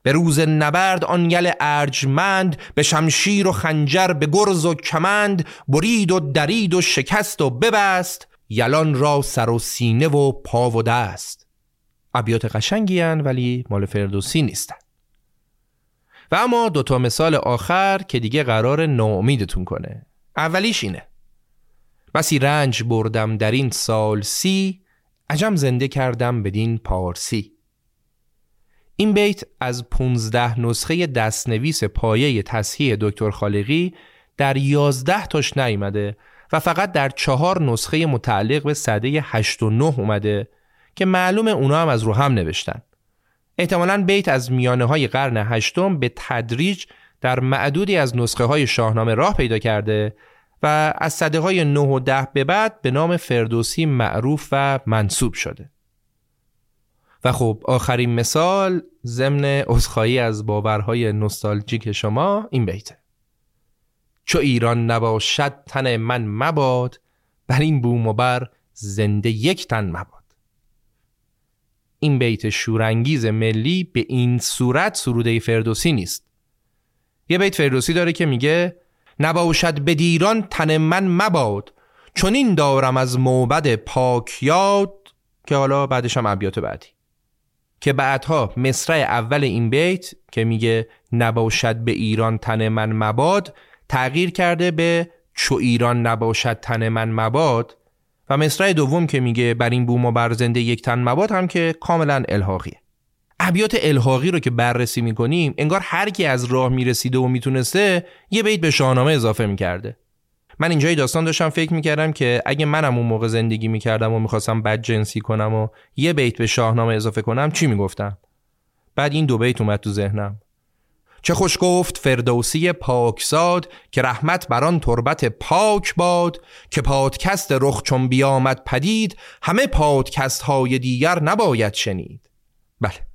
به روز نبرد آن یل ارجمند به شمشیر و خنجر به گرز و کمند. برید و درید و شکست و ببست یلان را سر و سینه و پا و دست. ابیات قشنگی ولی مال فردوسی نیستن. و اما دوتا مثال آخر که دیگه قرار ناامیدتون کنه. اولیش اینه. بسی رنج بردم در این سال سی عجم زنده کردم بدین پارسی. این بیت از 15 نسخه دستنویس پایه تصحیح دکتر خالقی در 11 تاش نیامده و فقط در چهار نسخه متعلق به صده 8 و 9 اومده که معلوم اونا هم از رو هم نوشتن. احتمالا بیت از میانه های قرن هشتم به تدریج در معدودی از نسخه های شاهنامه راه پیدا کرده و از صده های 9 و 10 به بعد به نام فردوسی معروف و منصوب شده. و خب آخرین مثال ضمن عذرخواهی از باورهای نوستالژیک شما این بیته. چو ایران نباشد تن من مباد بر این بوم و بر زنده یک تن مباد. این بیت شورانگیز ملی به این صورت سروده فردوسی نیست. یه بیت فردوسی داره که میگه نباشد به دیران تن من مباد چون این دارم از موبد پاک یاد که حالا بعدش هم ابیات بعدی. که بعدها مصرع اول این بیت که میگه نباشد به ایران تن من مباد تغییر کرده به چو ایران نباشد تن من مباد و مصرع دوم که میگه بر این بوم و بر زنده یک تن مباد هم که کاملا الحاقیه. ابیات الحاقی رو که بررسی می‌کنیم انگار هر کی از راه می‌رسیده و می‌تونسته یه بیت به شاهنامه اضافه می‌کرده. من اینجای داستان داشتم فکر می‌کردم که اگه منم اون موقع زندگی می‌کردم و می‌خواستم بد جنسی کنم و یه بیت به شاهنامه اضافه کنم چی می‌گفتم؟ بعد این دو بیت اومد تو ذهنم. چه خوش گفت فردوسی پاکزاد که رحمت بر آن تربت پاک باد که پادکست رخ چون بیامد پدید همه پادکست های دیگر نباید شنید. بله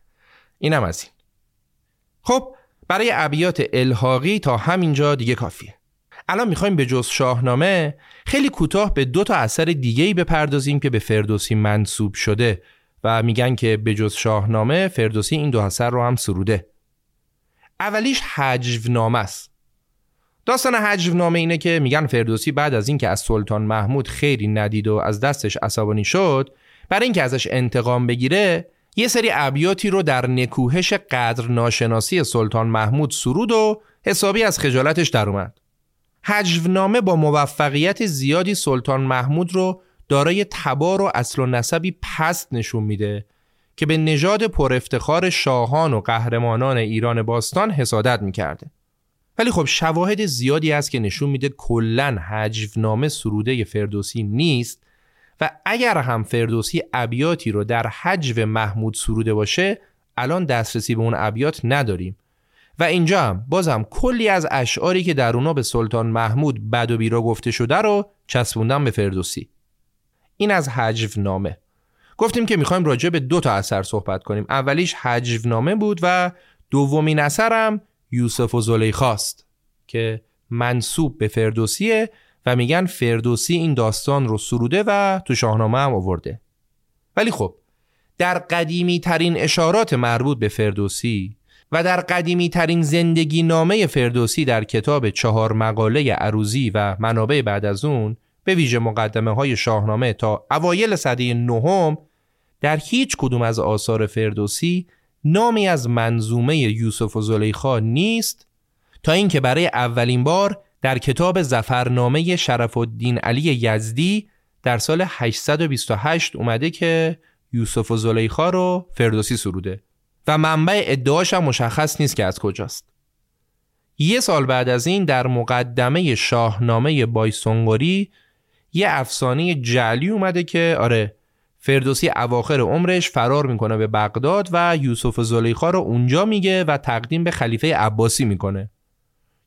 اینم از این. خب برای ابیات الحاقی تا همینجا دیگه کافیه. الان می‌خوایم به جز شاهنامه خیلی کوتاه به دو تا اثر دیگه‌ای بپردازیم که به فردوسی منصوب شده و میگن که به جز شاهنامه فردوسی این دو اثر رو هم سروده. اولیش نامه است داستان نامه اینه که میگن فردوسی بعد از اینکه از سلطان محمود خیری ندید و از دستش عصبانی شد برای اینکه ازش انتقام بگیره یه سری ابیاتی رو در نکوهش قدر ناشناسی سلطان محمود سرود و حسابی از خجالتش در اومد. حجونامه با موفقیت زیادی سلطان محمود رو دارای تبار و اصل و نسبی پست نشون میده که به نژاد پر افتخار شاهان و قهرمانان ایران باستان حسادت می‌کرده. ولی خب شواهد زیادی است که نشون میده کلا حجونامه سروده فردوسی نیست و اگر هم فردوسی ابیاتی رو در حجو محمود سروده باشه الان دسترسی به اون ابیات نداریم. و اینجا هم بازم کلی از اشعاری که در اونا به سلطان محمود بد و بیرا گفته شده رو چسبوندم به فردوسی. این از حجو نامه گفتیم که می‌خوایم راجع به دو تا اثر صحبت کنیم. اولیش حجو نامه بود و دومین اثرم یوسف و زلیخاست که منصوب به فردوسیه و میگن فردوسی این داستان رو سروده و تو شاهنامه هم آورده. ولی خب در قدیمی ترین اشارات مربوط به فردوسی و در قدیمی ترین زندگی نامه فردوسی در کتاب چهار مقاله عروزی و منابع بعد از اون به ویژه مقدمه های شاهنامه تا اوایل سده نهم در هیچ کدوم از آثار فردوسی نامی از منظومه یوسف و زلیخا نیست تا اینکه برای اولین بار در کتاب زفرنامه شرف الدین علی یزدی در سال 828 اومده که یوسف و زلیخا رو فردوسی سروده و منبع ادعاش هم مشخص نیست که از کجاست. یه سال بعد از این در مقدمه شاهنامه بایسونگوری یه افسانه جعلی اومده که آره فردوسی اواخر عمرش فرار می‌کنه به بغداد و یوسف زلیخا رو اونجا میگه و تقدیم به خلیفه عباسی می‌کنه.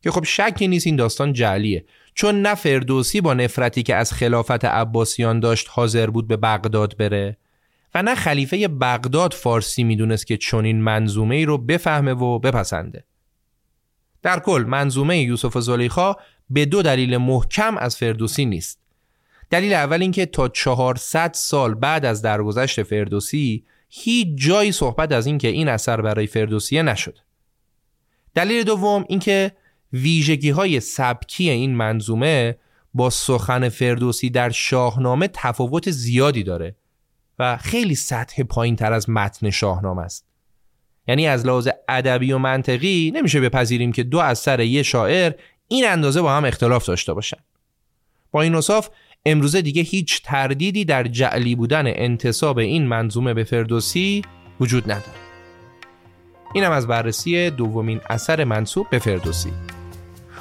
که خب شکی نیست این داستان جعلیه. چون نه فردوسی با نفرتی که از خلافت عباسیان داشت حاضر بود به بغداد بره و نه خلیفه بغداد فارسی می‌دونست که چنین منظومه ای رو بفهمه و بپسنده. در کل منظومه یوسف زلیخا به دو دلیل محکم از فردوسی نیست. دلیل اول اینکه تا 400 سال بعد از درگذشت فردوسی هیچ جایی صحبت از اینکه این اثر برای فردوسیه نشد. دلیل دوم اینکه ویژگی های سبکی این منظومه با سخن فردوسی در شاهنامه تفاوت زیادی داره و خیلی سطح پایین تر از متن شاهنامه است. یعنی از لحاظ ادبی و منطقی نمیشه بپذیریم که دو اثر یه شاعر این اندازه با هم اختلاف داشته باشن. با این اصاف امروزه دیگه هیچ تردیدی در جعلی بودن انتصاب این منظومه به فردوسی وجود نداره اینم از بررسی دومین اثر منصوب به فردوسی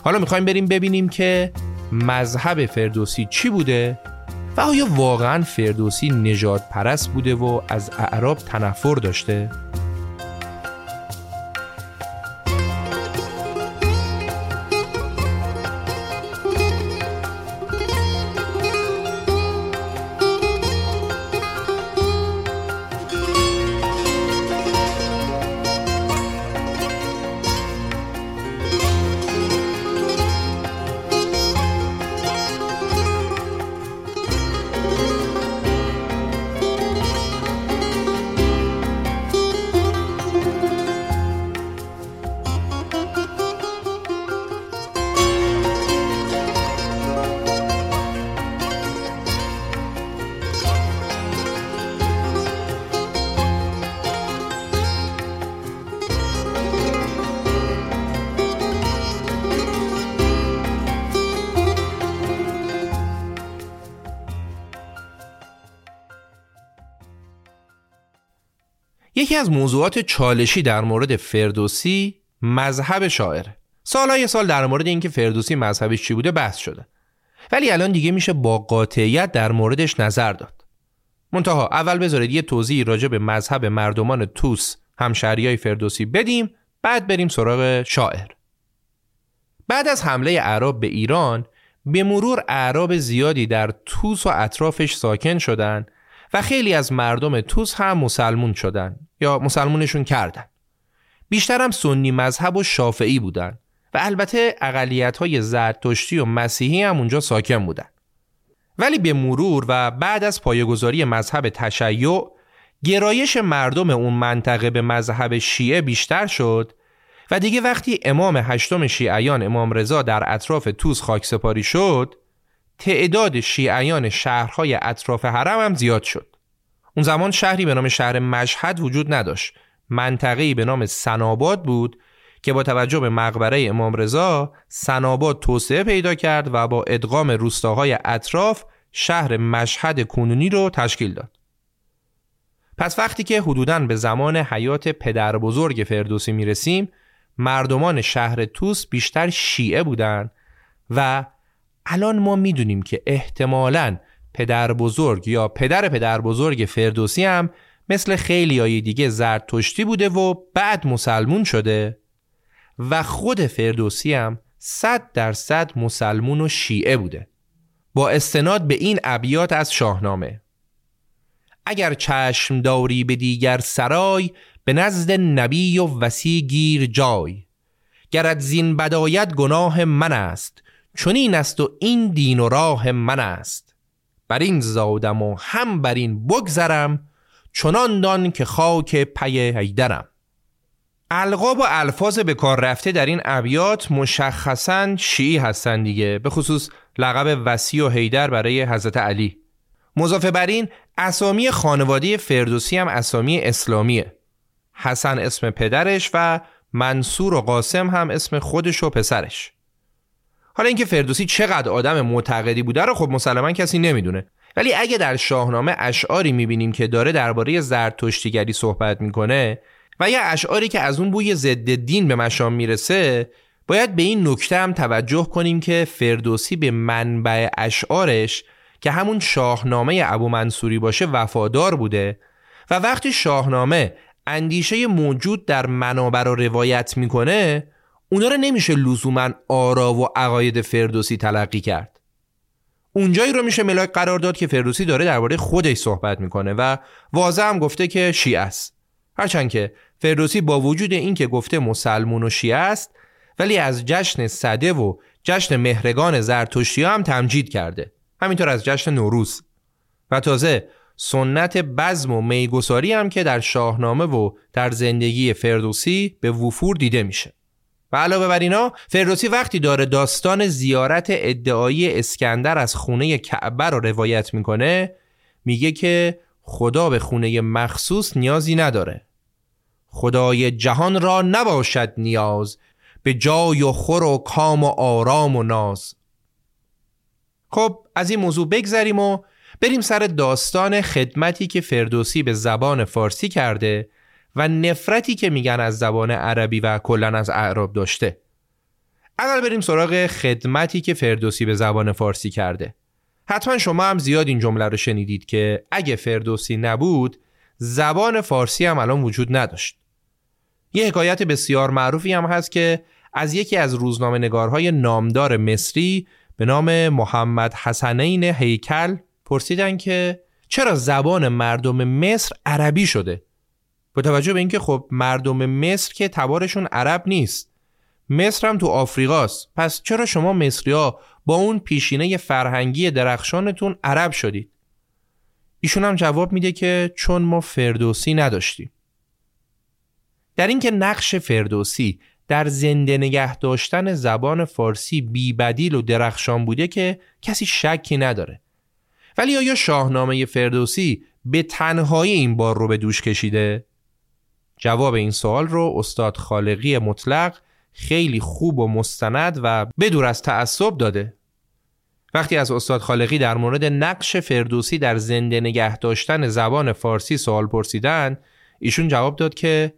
حالا می‌خوایم بریم ببینیم که مذهب فردوسی چی بوده و آیا واقعا فردوسی نجات پرست بوده و از اعراب تنفر داشته؟ از موضوعات چالشی در مورد فردوسی مذهب شاعره سالهای سال در مورد اینکه فردوسی مذهبش چی بوده بحث شده. ولی الان دیگه میشه با قاطعیت در موردش نظر داد. منتها اول بذارید یه توضیح راجع به مذهب مردمان توس همشهریای فردوسی بدیم بعد بریم سراغ شاعر. بعد از حمله اعراب به ایران به مرور اعراب زیادی در توس و اطرافش ساکن شدند و خیلی از مردم توس هم مسلمون شدن یا مسلمونشون کردن. بیشتر هم سنی مذهب و شافعی بودن و البته اقلیت های زرتشتی و مسیحی هم اونجا ساکن بودن. ولی به مرور و بعد از پایگذاری مذهب تشیع گرایش مردم اون منطقه به مذهب شیعه بیشتر شد و دیگه وقتی امام هشتم شیعیان امام رضا در اطراف توس خاکسپاری شد تعداد شیعیان شهرهای اطراف حرم هم زیاد شد اون زمان شهری به نام شهر مشهد وجود نداشت منطقه‌ای به نام سناباد بود که با توجه به مقبره امام رضا سناباد توسعه پیدا کرد و با ادغام روستاهای اطراف شهر مشهد کنونی رو تشکیل داد. پس وقتی که حدوداً به زمان حیات پدر بزرگ فردوسی می‌رسیم مردمان شهر توس بیشتر شیعه بودند و الان ما می‌دونیم که احتمالاً پدر بزرگ یا پدر پدر بزرگ فردوسی هم مثل خیلی های دیگه زرتشتی بوده و بعد مسلمون شده و خود فردوسی هم صد درصد مسلمون و شیعه بوده. با استناد به این ابیات از شاهنامه. اگر چشم داری به دیگر سرای به نزد نبی و وسی گیر جای. گرد زین بدایت گناه من است. چون این است و این دین و راه من است. بر این زادم و هم بر این بگذرم چنان دان که خاک پی هیدرم القاب و الفاظ به کار رفته در این ابیات مشخصا شیعی هستند دیگه به خصوص لقب وسی و حیدر برای حضرت علی. مضافه بر این اسامی خانواده فردوسی هم اسامی اسلامیه. حسن اسم پدرش و منصور و قاسم هم اسم خودش و پسرش. حالا اینکه فردوسی چقدر آدم معتقدی بوده رو خب مسلما کسی نمی‌دونه. ولی اگه در شاهنامه اشعاری می‌بینیم که داره درباره زرتشتیگری صحبت می‌کنه و یا اشعاری که از اون بوی ضد دین به مشام می‌رسه باید به این نکته هم توجه کنیم که فردوسی به منبع اشعارش که همون شاهنامه ابو منصوری باشه وفادار بوده و وقتی شاهنامه اندیشه موجود در منابع رو روایت می‌کنه اونا رو نمیشه لزوما آرا و عقاید فردوسی تلقی کرد. اونجایی رو میشه ملاک قرار داد که فردوسی داره درباره خودش صحبت می‌کنه و واضح هم گفته که شیعه است. هرچند که فردوسی با وجود اینکه گفته مسلمون و شیعه است ولی از جشن صده و جشن مهرگان زرتشتی هم تمجید کرده. همینطور از جشن نوروز. و تازه سنت بزم و میگساری هم که در شاهنامه و در زندگی فردوسی به وفور دیده میشه. و علاوه بر اینا فردوسی وقتی داره داستان زیارت ادعایی اسکندر از خونه کعبه رو روایت می‌کنه میگه که خدا به خونه مخصوص نیازی نداره. خدای جهان را نباشد نیاز به جای و خور و کام و آرام و ناز. خب از این موضوع بگذریم و بریم سر داستان خدمتی که فردوسی به زبان فارسی کرده و نفرتی که میگن از زبان عربی و کلا از اعراب داشته. اول بریم سراغ خدمتی که فردوسی به زبان فارسی کرده. حتما شما هم زیاد این جمله رو شنیدید که اگه فردوسی نبود زبان فارسی هم الان وجود نداشت. یه حکایت بسیار معروفی هم هست که از یکی از روزنامه نگارهای نامدار مصری به نام محمد حسنین هیکل پرسیدن که چرا زبان مردم مصر عربی شده؟ با توجه به اینکه خب مردم مصر که تبارشون عرب نیست. مصر هم تو آفریقاست. پس چرا شما مصری با اون پیشینه فرهنگی درخشانتون عرب شدید؟ ایشون هم جواب میده که چون ما فردوسی نداشتیم. در اینکه نقش فردوسی در زنده نگه داشتن زبان فارسی بیبدیل و درخشان بوده که کسی شکی نداره. ولی آیا شاهنامه فردوسی به تنهایی این بار رو به دوش کشیده؟ جواب این سوال رو استاد خالقی مطلق خیلی خوب و مستند و بدور از تعصب داده. وقتی از استاد خالقی در مورد نقش فردوسی در زنده نگه داشتن زبان فارسی سوال پرسیدن ایشون جواب داد که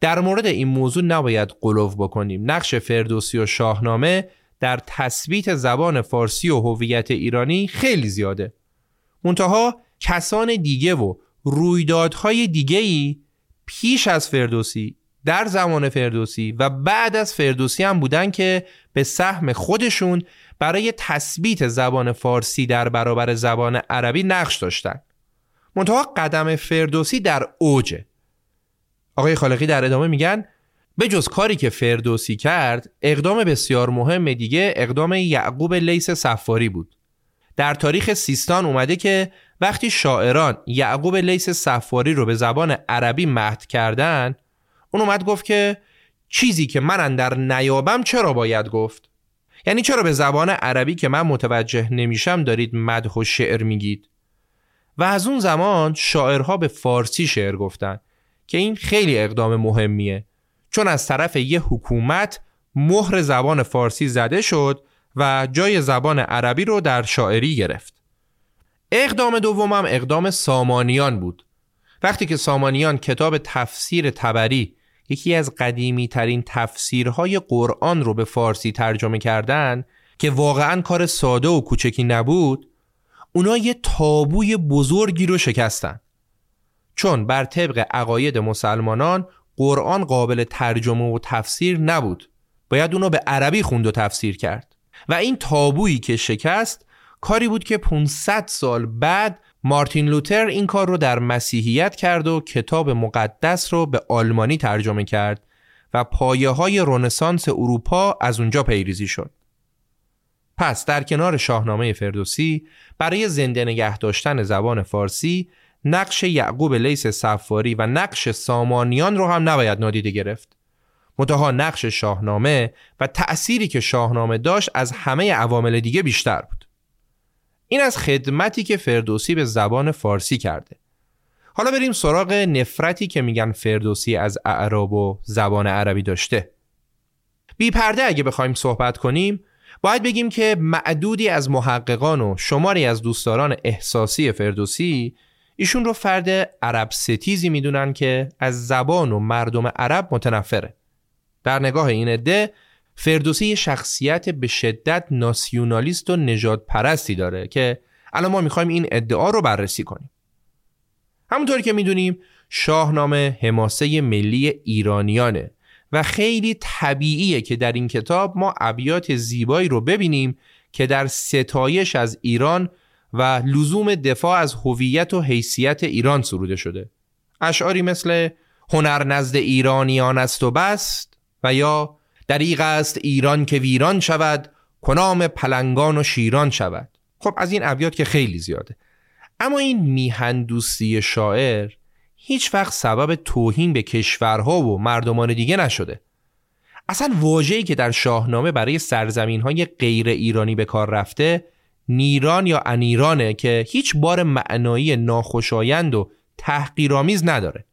در مورد این موضوع نباید قلوف بکنیم. نقش فردوسی و شاهنامه در تثبیت زبان فارسی و هویت ایرانی خیلی زیاده. منتها کسان دیگه و رویدادهای دیگه‌ای پیش از فردوسی در زمان فردوسی و بعد از فردوسی هم بودن که به سهم خودشون برای تثبیت زبان فارسی در برابر زبان عربی نقش داشتن. منتها قدم فردوسی در اوجه آقای خالقی در ادامه میگن به جز کاری که فردوسی کرد اقدام بسیار مهم دیگه اقدام یعقوب لیس صفاری بود. در تاریخ سیستان اومده که وقتی شاعران یعقوب لیس صفاری رو به زبان عربی مهد کردن اون اومد گفت که چیزی که من در نیابم چرا باید گفت؟ یعنی چرا به زبان عربی که من متوجه نمیشم دارید مدح و شعر میگید؟ و از اون زمان شاعرها به فارسی شعر گفتن که این خیلی اقدام مهمیه. چون از طرف یه حکومت مهر زبان فارسی زده شد و جای زبان عربی رو در شاعری گرفت. اقدام دومم اقدام سامانیان بود. وقتی که سامانیان کتاب تفسیر تبری یکی از قدیمی ترین تفسیرهای قرآن رو به فارسی ترجمه کردن که واقعا کار ساده و کوچکی نبود اونا یه تابوی بزرگی رو شکستن. چون بر طبق عقاید مسلمانان قرآن قابل ترجمه و تفسیر نبود. باید اونو به عربی خوند و تفسیر کرد. و این تابویی که شکست کاری بود که 500 سال بعد مارتین لوتر این کار رو در مسیحیت کرد و کتاب مقدس رو به آلمانی ترجمه کرد و پایه های رونسانس اروپا از اونجا پیریزی شد. پس در کنار شاهنامه فردوسی برای زنده نگه داشتن زبان فارسی نقش یعقوب لیس صفاری و نقش سامانیان رو هم نباید نادیده گرفت. متها نقش شاهنامه و تأثیری که شاهنامه داشت از همه عوامل دیگه بیشتر بود. این از خدمتی که فردوسی به زبان فارسی کرده. حالا بریم سراغ نفرتی که میگن فردوسی از اعراب و زبان عربی داشته. بی پرده اگه بخوایم صحبت کنیم باید بگیم که معدودی از محققان و شماری از دوستداران احساسی فردوسی ایشون رو فرد عرب ستیزی می‌دونن که از زبان و مردم عرب متنفره. در نگاه این عده فردوسی شخصیت به شدت ناسیونالیست و نجات پرستی داره که الان ما می‌خوایم این ادعا رو بررسی کنیم. همونطوری که می‌دونیم شاهنامه حماسه ملی ایرانیانه و خیلی طبیعیه که در این کتاب ما ابیات زیبایی رو ببینیم که در ستایش از ایران و لزوم دفاع از هویت و حیثیت ایران سروده شده. اشعاری مثل هنر نزد ایرانیان است و بست و یا دریغ است ایران که ویران شود کنام پلنگان و شیران شود. خب از این ابیات که خیلی زیاده. اما این میهندوستی شاعر هیچ وقت سبب توهین به کشورها و مردمان دیگه نشده. اصلا واجهی که در شاهنامه برای سرزمین های غیر ایرانی به کار رفته نیران یا انیرانه که هیچ بار معنایی ناخوشایند و تحقیرآمیز نداره.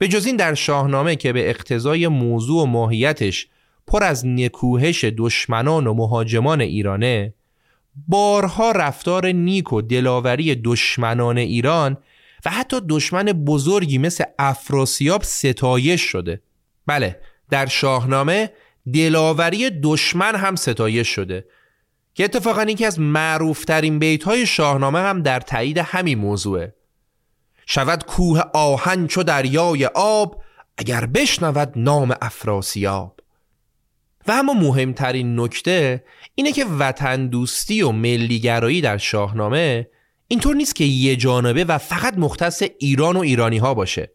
به جز این در شاهنامه که به اقتضای موضوع و ماهیتش پر از نکوهش دشمنان و مهاجمان ایرانه بارها رفتار نیک و دلاوری دشمنان ایران و حتی دشمن بزرگی مثل افراسیاب ستایش شده. بله در شاهنامه دلاوری دشمن هم ستایش شده که اتفاقا یکی از معروفترین بیت های شاهنامه هم در تایید همین موضوعه. شود کوه آهن چو دریای آب اگر بشنود نام افراسیاب. و اما مهمترین نکته اینه که وطن دوستی و ملیگرایی در شاهنامه اینطور نیست که یه جانبه و فقط مختص ایران و ایرانی ها باشه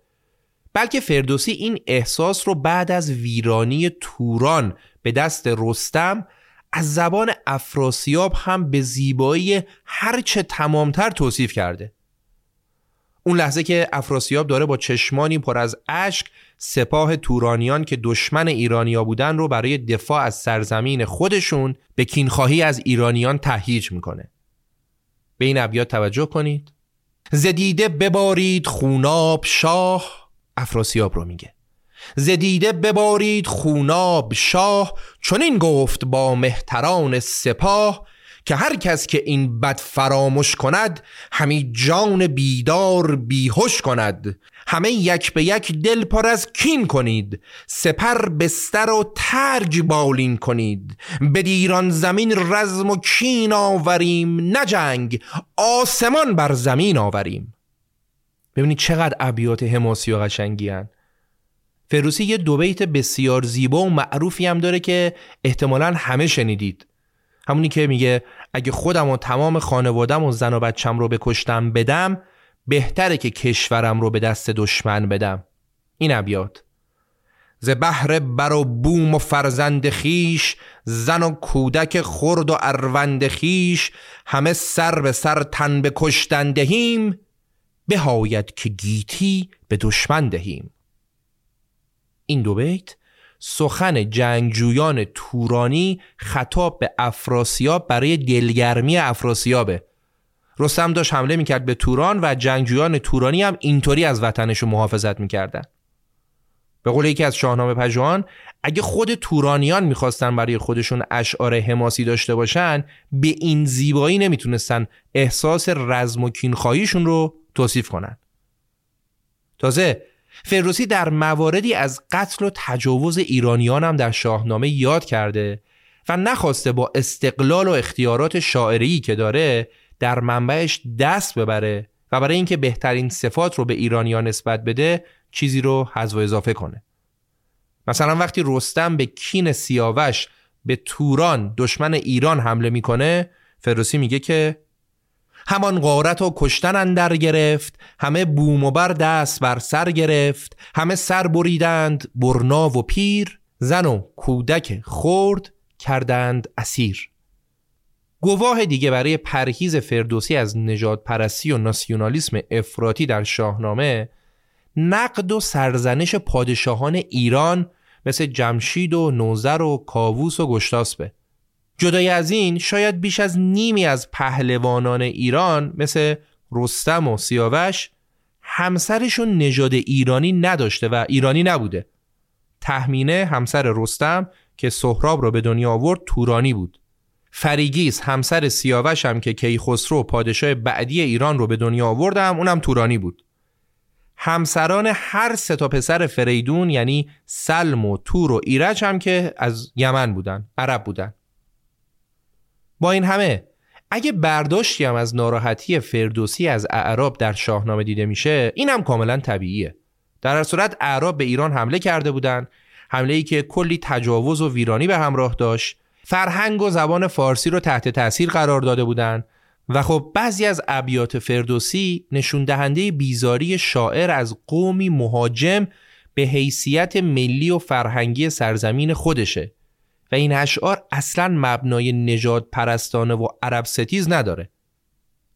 بلکه فردوسی این احساس رو بعد از ویرانی توران به دست رستم از زبان افراسیاب هم به زیبایی هرچه تمامتر توصیف کرده. اون لحظه که افراسیاب داره با چشمانی پر از اشک سپاه تورانیان که دشمن ایرانیا بودن رو برای دفاع از سرزمین خودشون به کینخواهی از ایرانیان تهییج می‌کنه. به این ابیات توجه کنید. زدیده ببارید خوناب شاه افراسیاب رو میگه. زدیده ببارید خوناب شاه چون این گفت با مهتران سپاه که هر کس که این بد فراموش کند همی جان بیدار بیهوش کند. همه یک به یک دل پر از کین کنید سپر بستر و ترج بالین کنید. به دیران زمین رزم و کین آوریم نه جنگ آسمان بر زمین آوریم. ببینید چقدر ابیات حماسی و قشنگی هن. فروسی یه دو بیت بسیار زیبا و معروفی هم داره که احتمالا همه شنیدید. همونی که میگه اگه خودم و تمام خانوادم و زن و بچم رو بکشتم بدم بهتره که کشورم رو به دست دشمن بدم. این ابیات. ز بهر بر و بوم و فرزند خیش زن و کودک خرد و اروند خیش همه سر به سر تن به کشتن دهیم بهاید که گیتی به دشمن دهیم. این دو بیت سخن جنگجویان تورانی خطاب به افراسیاب برای دلگرمی افراسیابه. رستم داشت حمله می‌کرد به توران و جنگجویان تورانی هم اینطوری از وطنش رو محافظت می‌کردن. به قول یکی از شاهنامه پژوهان اگه خود تورانیان می‌خواستن برای خودشون اشعار حماسی داشته باشن به این زیبایی نمی‌تونستن احساس رزم و کینخواهیشون رو توصیف کنن. تازه فردوسی در مواردی از قتل و تجاوز ایرانیان هم در شاهنامه یاد کرده و نخواسته با استقلال و اختیارات شاعری که داره در منبعش دست ببره و برای اینکه بهترین صفات رو به ایرانیان نسبت بده چیزی رو حذف و اضافه کنه. مثلا وقتی رستم به کین سیاوش به توران دشمن ایران حمله می‌کنه فردوسی میگه که همان غارت و کشتن اندر گرفت همه بوم و بر دست بر سر گرفت همه سر بریدند برنا و پیر زن و کودک خورد کردند اسیر. گواه دیگه برای پرهیز فردوسی از نجات پرستی و ناسیونالیسم افراطی در شاهنامه نقد و سرزنش پادشاهان ایران مثل جمشید و نوزر و کاووس و گشتاسبه. جدای از این شاید بیش از نیمی از پهلوانان ایران مثل رستم و سیاوش همسرشون نژاد ایرانی نداشته و ایرانی نبوده. تحمینه همسر رستم که سهراب رو به دنیا آورد تورانی بود. فریگیس همسر سیاوش هم که کیخسرو پادشاه بعدی ایران رو به دنیا آوردم اونم تورانی بود. همسران هر سه پسر فریدون یعنی سلم و تور و ایرج هم که از یمن بودن عرب بودن. با این همه اگه برداشتی هم از ناراحتی فردوسی از اعراب در شاهنامه دیده میشه این هم کاملا طبیعیه. در هر صورت اعراب به ایران حمله کرده بودند حمله ای که کلی تجاوز و ویرانی به همراه داشت فرهنگ و زبان فارسی رو تحت تاثیر قرار داده بودند و خب بعضی از ابیات فردوسی نشون دهنده بیزاری شاعر از قومی مهاجم به حیثیت ملی و فرهنگی سرزمین خودشه. و این اشعار اصلا مبنای نجات پرستانه و عرب ستیز نداره.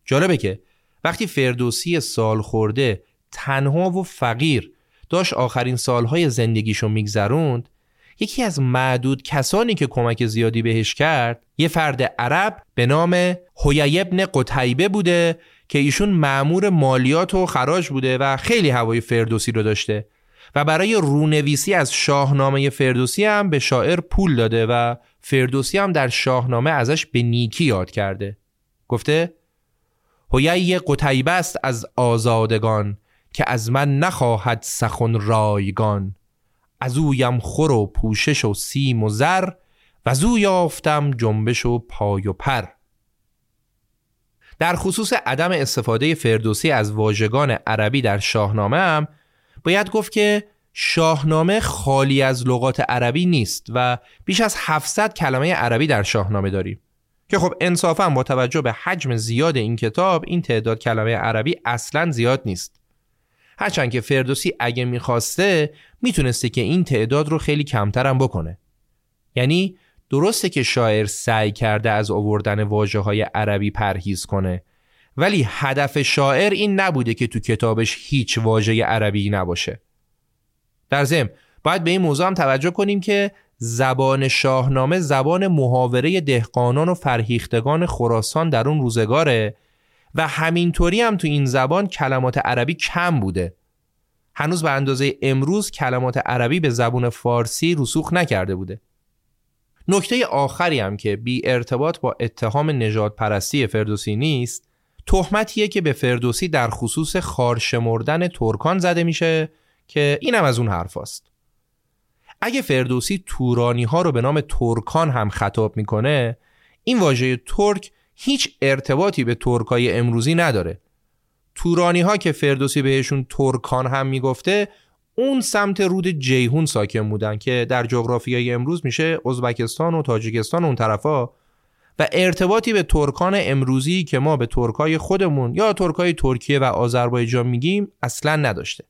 جالبه که وقتی فردوسی سال خورده تنها و فقیر داشت آخرین سالهای زندگیشو میگذروند یکی از معدود کسانی که کمک زیادی بهش کرد یه فرد عرب به نام هویی ابن قتیبه بوده که ایشون معمور مالیات و خراج بوده و خیلی هوای فردوسی رو داشته. و برای رونویسی از شاهنامه فردوسی هم به شاعر پول داده و فردوسی هم در شاهنامه ازش به نیکی یاد کرده. گفته هویی قتیبه است از آزادگان که از من نخواهد سخن رایگان. از اویم خور و پوشش و سیم و زر و از او یافتم جنبش و پای و پر. در خصوص عدم استفاده فردوسی از واژگان عربی در شاهنامه هم باید گفت که شاهنامه خالی از لغات عربی نیست و بیش از 700 کلمه عربی در شاهنامه داریم. که خب انصافا با توجه به حجم زیاد این کتاب این تعداد کلمه عربی اصلا زیاد نیست. هرچند که فردوسی اگه می‌خواسته می‌تونسته که این تعداد رو خیلی کمترم بکنه. یعنی درسته که شاعر سعی کرده از آوردن واجه های عربی پرهیز کنه ولی هدف شاعر این نبوده که تو کتابش هیچ واژه عربی نباشه. در ضمن باید به این موضوع هم توجه کنیم که زبان شاهنامه زبان محاوره دهقانان و فرهیختگان خراسان در اون روزگاره و همینطوری هم تو این زبان کلمات عربی کم بوده. هنوز به اندازه امروز کلمات عربی به زبون فارسی رسوخ نکرده بوده. نکته آخری هم که بی ارتباط با اتهام نجات پرستی فردوسی نیست تهمتیه که به فردوسی در خصوص خارشمردن ترکان زده میشه که اینم از اون حرف است. اگه فردوسی تورانی ها رو به نام ترکان هم خطاب می‌کنه این واژه ترک هیچ ارتباطی به ترکای امروزی نداره تورانی ها که فردوسی بهشون ترکان هم می‌گفته اون سمت رود جیهون ساکن بودن که در جغرافیای امروز میشه ازبکستان و تاجیکستان اون طرفا و ارتباطی به ترکان امروزی که ما به ترکای خودمون یا ترکای ترکیه و آذربایجان میگیم اصلا نداشته.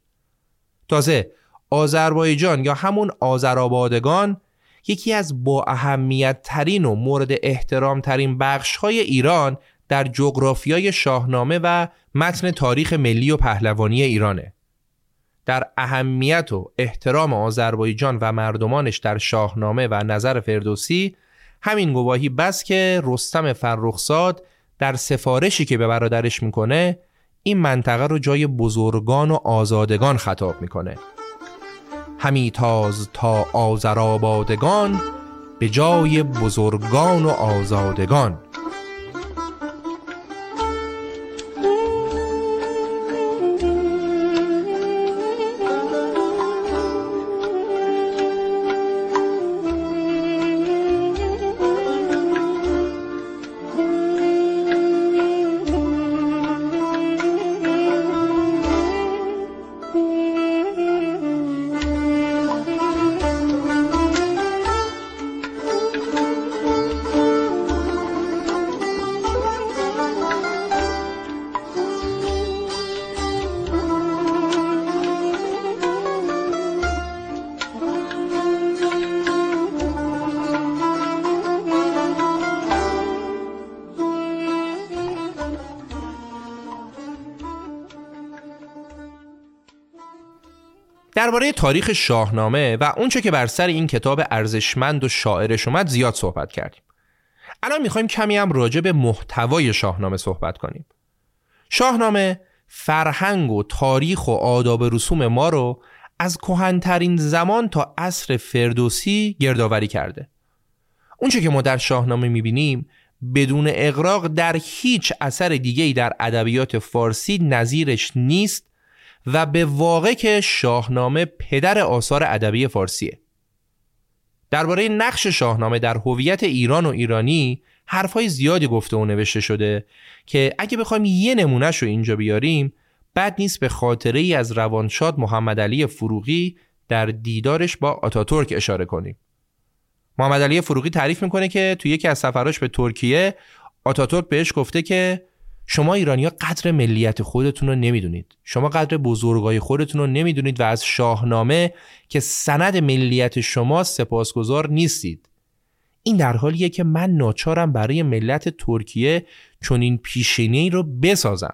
تازه آذربایجان یا همون آذرآبادگان یکی از با اهمیت ترین و مورد احترام ترین بخش های ایران در جغرافیای شاهنامه و متن تاریخ ملی و پهلوانی ایرانه. در اهمیت و احترام آذربایجان و مردمانش در شاهنامه و نظر فردوسی همین گواهی بس که رستم فرخزاد در سفارشی که به برادرش می‌کنه این منطقه رو جای بزرگان و آزادگان خطاب می‌کنه. همی تاز تا آزرابادگان به جای بزرگان و آزادگان. درباره تاریخ شاهنامه و اونچه که بر سر این کتاب ارزشمند و شاعرش اومد زیاد صحبت کردیم. الان می‌خوایم کمی هم راجع به محتوای شاهنامه صحبت کنیم. شاهنامه فرهنگ و تاریخ و آداب رسوم ما رو از کهنترین زمان تا عصر فردوسی گردآوری کرده. اونچه که ما در شاهنامه می‌بینیم بدون اقراق در هیچ اثر دیگه‌ای در ادبیات فارسی نظیرش نیست و به واقع که شاهنامه پدر آثار ادبی فارسیه. درباره نقش شاهنامه در هویت ایران و ایرانی حرفهای زیادی گفته و نوشته شده که اگه بخوایم یه نمونهش رو اینجا بیاریم بد نیست به خاطره ای از روانشاد محمد علی فروغی در دیدارش با آتاتورک اشاره کنیم. محمد علی فروغی تعریف می‌کنه که توی یکی از سفراش به ترکیه آتاتورک بهش گفته که شما ایرانی ها قدر ملیت خودتون رو نمی‌دونید. شما قدر بزرگای خودتون رو نمی‌دونید و از شاهنامه که سند ملیت شما سپاسگزار نیستید. این در حالیه که من ناچارم برای ملت ترکیه چون این پیشینه رو بسازم.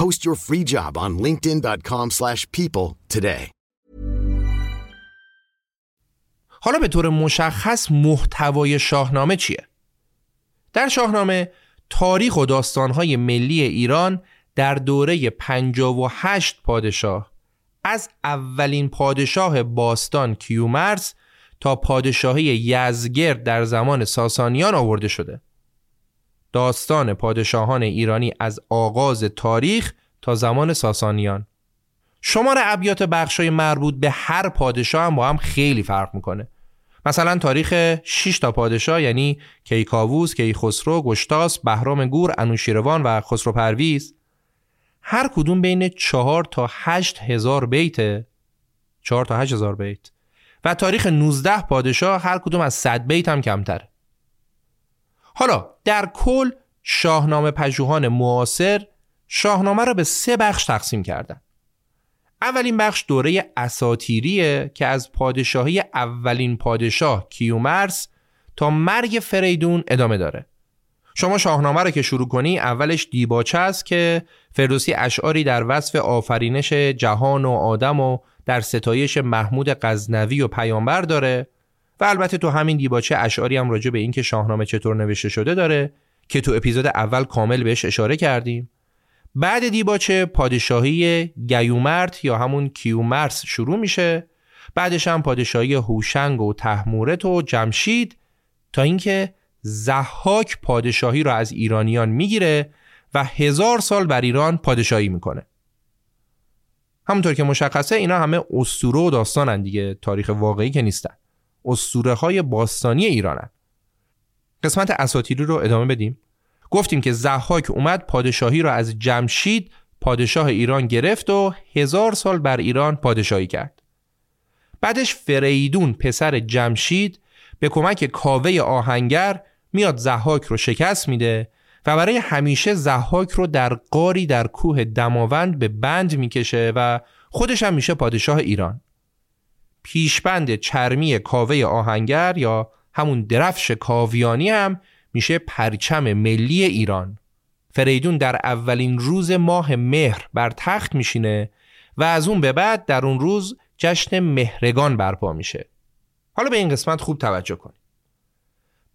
Post your free job on linkedin.com/people today.
حالا به طور مشخص محتوای شاهنامه چیه؟ در شاهنامه تاریخ و داستانهای ملی ایران در دوره 58 پادشاه از اولین پادشاه باستان کیومرس تا پادشاهی یزگرد در زمان ساسانیان آورده شده. داستان پادشاهان ایرانی از آغاز تاریخ تا زمان ساسانیان. شمار ابیات بخشای مربوط به هر پادشاه هم با هم خیلی فرق می‌کنه. مثلا تاریخ 6 تا پادشاه یعنی کیکاووس، کیخسرو، گشتاس، بهرام گور، انوشیروان و خسرو پرویز. هر کدوم بین 4 تا 8 هزار بیت 4 تا 8 هزار بیت. و تاریخ 19 پادشاه هر کدوم از 100 بیت هم کمتره. حالا در کل شاهنامه پژوهان معاصر شاهنامه را به سه بخش تقسیم کردن. اولین بخش دوره اساتیریه که از پادشاهی اولین پادشاه کیومرس تا مرگ فریدون ادامه داره. شما شاهنامه رو که شروع کنی اولش دیباچه است که فردوسی اشعاری در وصف آفرینش جهان و آدم و در ستایش محمود غزنوی و پیامبر داره. و البته تو همین دیباچه اشعاری هم راجع به اینکه شاهنامه چطور نوشته شده داره که تو اپیزود اول کامل بهش اشاره کردیم. بعد دیباچه پادشاهی گیومرت یا همون کیومرس شروع میشه. بعدش هم پادشاهی هوشنگ و تحمورت و جمشید تا اینکه زحاک پادشاهی را از ایرانیان می‌گیره و هزار سال بر ایران پادشاهی می‌کنه. همونطور که مشخصه اینا همه اسطوره و داستانن دیگه تاریخ واقعی که نیستن. اسطوره های باستانی ایرانن. قسمت اساطیری رو ادامه بدیم. گفتیم که زحاک اومد پادشاهی را از جمشید پادشاه ایران گرفت و هزار سال بر ایران پادشاهی کرد. بعدش فریدون پسر جمشید به کمک کاوه آهنگر میاد زحاک رو شکست میده و برای همیشه زحاک رو در قاری در کوه دماوند به بند می‌کشه و خودش هم میشه پادشاه ایران. پیشبند چرمی کاوه آهنگر یا همون درفش کاویانی هم میشه پرچم ملی ایران. فریدون در اولین روز ماه مهر بر تخت میشینه و از اون به بعد در اون روز جشن مهرگان برپا میشه. حالا به این قسمت خوب توجه کن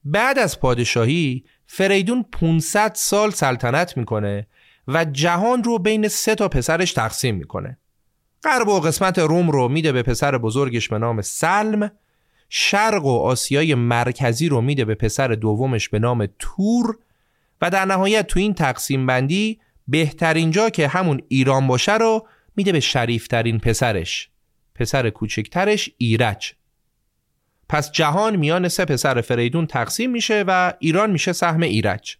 بعد از پادشاهی فریدون 500 سال سلطنت می‌کنه و جهان رو بین سه تا پسرش تقسیم می‌کنه. غرب و قسمت روم رو میده به پسر بزرگش به نام سلم. شرق و آسیای مرکزی رو میده به پسر دومش به نام تور. و در نهایت تو این تقسیم بندی بهترین جا که همون ایران باشه رو میده به شریفترین پسرش. پسر کوچکترش ایرج. پس جهان میان سه پسر فریدون تقسیم میشه و ایران میشه سهم ایرج.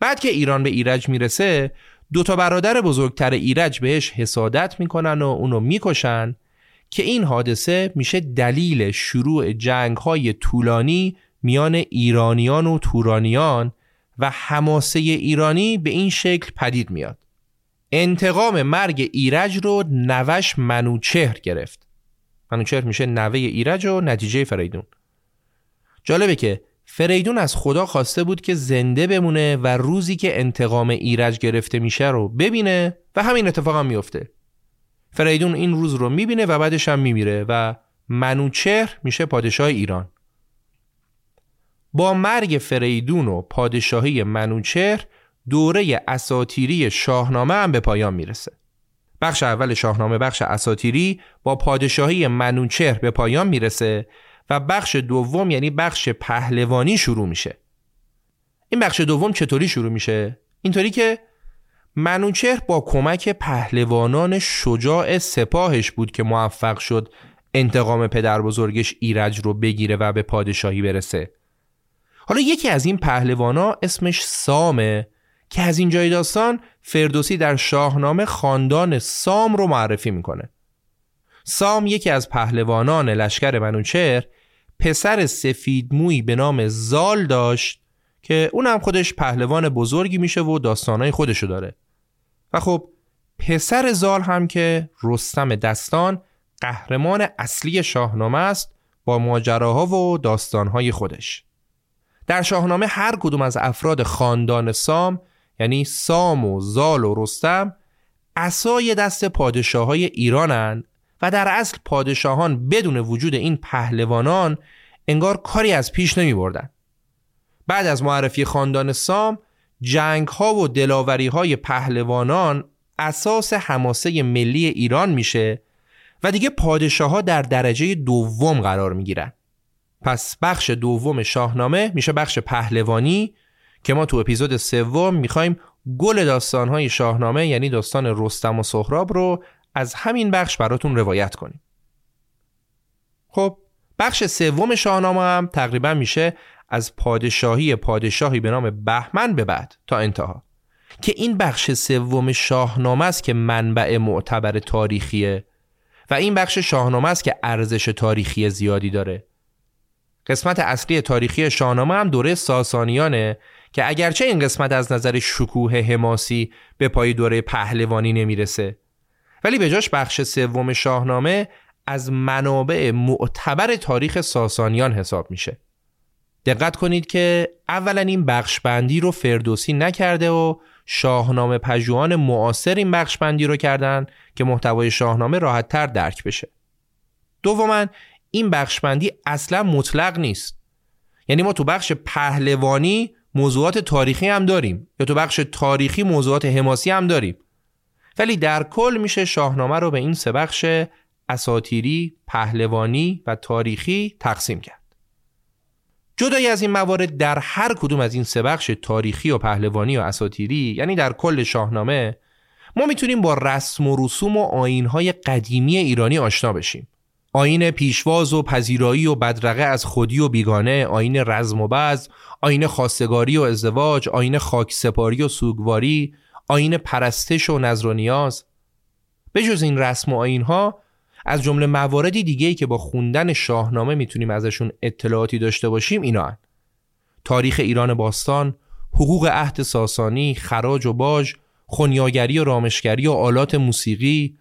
بعد که ایران به ایرج می‌رسه دو تا برادر بزرگتر ایرج بهش حسادت می‌کنن و اونو می‌کشن که این حادثه میشه دلیل شروع جنگ های طولانی میان ایرانیان و تورانیان و حماسه ایرانی به این شکل پدید میاد. انتقام مرگ ایرج رو نوش منوچهر گرفت. منوچهر میشه نوه ایرج و نتیجه فریدون. جالبه که فریدون از خدا خواسته بود که زنده بمونه و روزی که انتقام ایرج گرفته میشه رو ببینه و همین اتفاق هم میفته. فریدون این روز رو می‌بینه و بعدش هم میمیره و منوچهر میشه پادشاه ایران. با مرگ فریدون و پادشاهی منوچهر دوره اساتیری شاهنامه هم به پایان می‌رسه. بخش اول شاهنامه بخش اساتیری با پادشاهی منوچهر به پایان می‌رسه و بخش دوم یعنی بخش پهلوانی شروع میشه. این بخش دوم چطوری شروع میشه؟ اینطوری که منوچهر با کمک پهلوانان شجاع سپاهش بود که موفق شد انتقام پدر بزرگش ایرج رو بگیره و به پادشاهی برسه. حالا یکی از این پهلوانا اسمش سامه که از این جای داستان فردوسی در شاهنامه خاندان سام رو معرفی می‌کنه. سام یکی از پهلوانان لشکر منوچهر پسر سفید موی به نام زال داشت که اونم خودش پهلوان بزرگی میشه و داستانهای خودشو داره. و خب پسر زال هم که رستم دستان قهرمان اصلی شاهنامه است با ماجراها و داستانهای خودش. در شاهنامه هر کدوم از افراد خاندان سام یعنی سام و زال و رستم اسای دست پادشاه های ایرانن و در اصل پادشاهان بدون وجود این پهلوانان انگار کاری از پیش نمی بردن. بعد از معرفی خاندان سام جنگ ها و دلاوری های پهلوانان اساس حماسه ملی ایران میشه و دیگه پادشاه ها در درجه دوم قرار می گیرن. پس بخش دوم شاهنامه میشه بخش پهلوانی که ما تو اپیزود سوم می‌خوایم گل داستانهای شاهنامه یعنی داستان رستم و سهراب رو از همین بخش براتون روایت کنیم. خب بخش سوم شاهنامه هم تقریبا میشه از پادشاهی پادشاهی به نام بهمن به بعد تا انتها که این بخش سوم شاهنامه است که منبع معتبر تاریخیه و این بخش شاهنامه است که ارزش تاریخی زیادی داره. قسمت اصلی تاریخی شاهنامه هم دوره ساسانیانه که اگرچه این قسمت از نظر شکوه حماسی به پای دوره پهلوانی نمی‌رسه ولی به جاش بخش سوم شاهنامه از منابع معتبر تاریخ ساسانیان حساب میشه دقت کنید که اولا این بخش بندی رو فردوسی نکرده و شاهنامه پژوهان معاصر این بخش بندی رو کردن که محتوای شاهنامه راحت تر درک بشه. دوما این بخش بندی اصلا مطلق نیست. یعنی ما تو بخش پهلوانی موضوعات تاریخی هم داریم یا تو بخش تاریخی موضوعات حماسی هم داریم. ولی در کل میشه شاهنامه رو به این سه بخش اساتیری، پهلوانی و تاریخی تقسیم کرد. جدای از این موارد در هر کدوم از این سه بخش تاریخی و پهلوانی و اساتیری یعنی در کل شاهنامه ما می‌تونیم با رسم و رسوم و آینهای قدیمی ایرانی آشنا بشیم. آین پیشواز و پذیرایی و بدرقه از خودی و بیگانه، آین رزم و بز، آین خواستگاری و ازدواج، آین خاکسپاری و سوگواری، آین پرستش و نظر و نیاز. جز این رسم و آینها از جمله مواردی دیگه که با خوندن شاهنامه می‌تونیم ازشون اطلاعاتی داشته باشیم اینا هن. تاریخ ایران باستان، حقوق عهد ساسانی، خراج و باج، خونیاگری و رامشگری و آلات موسیقی،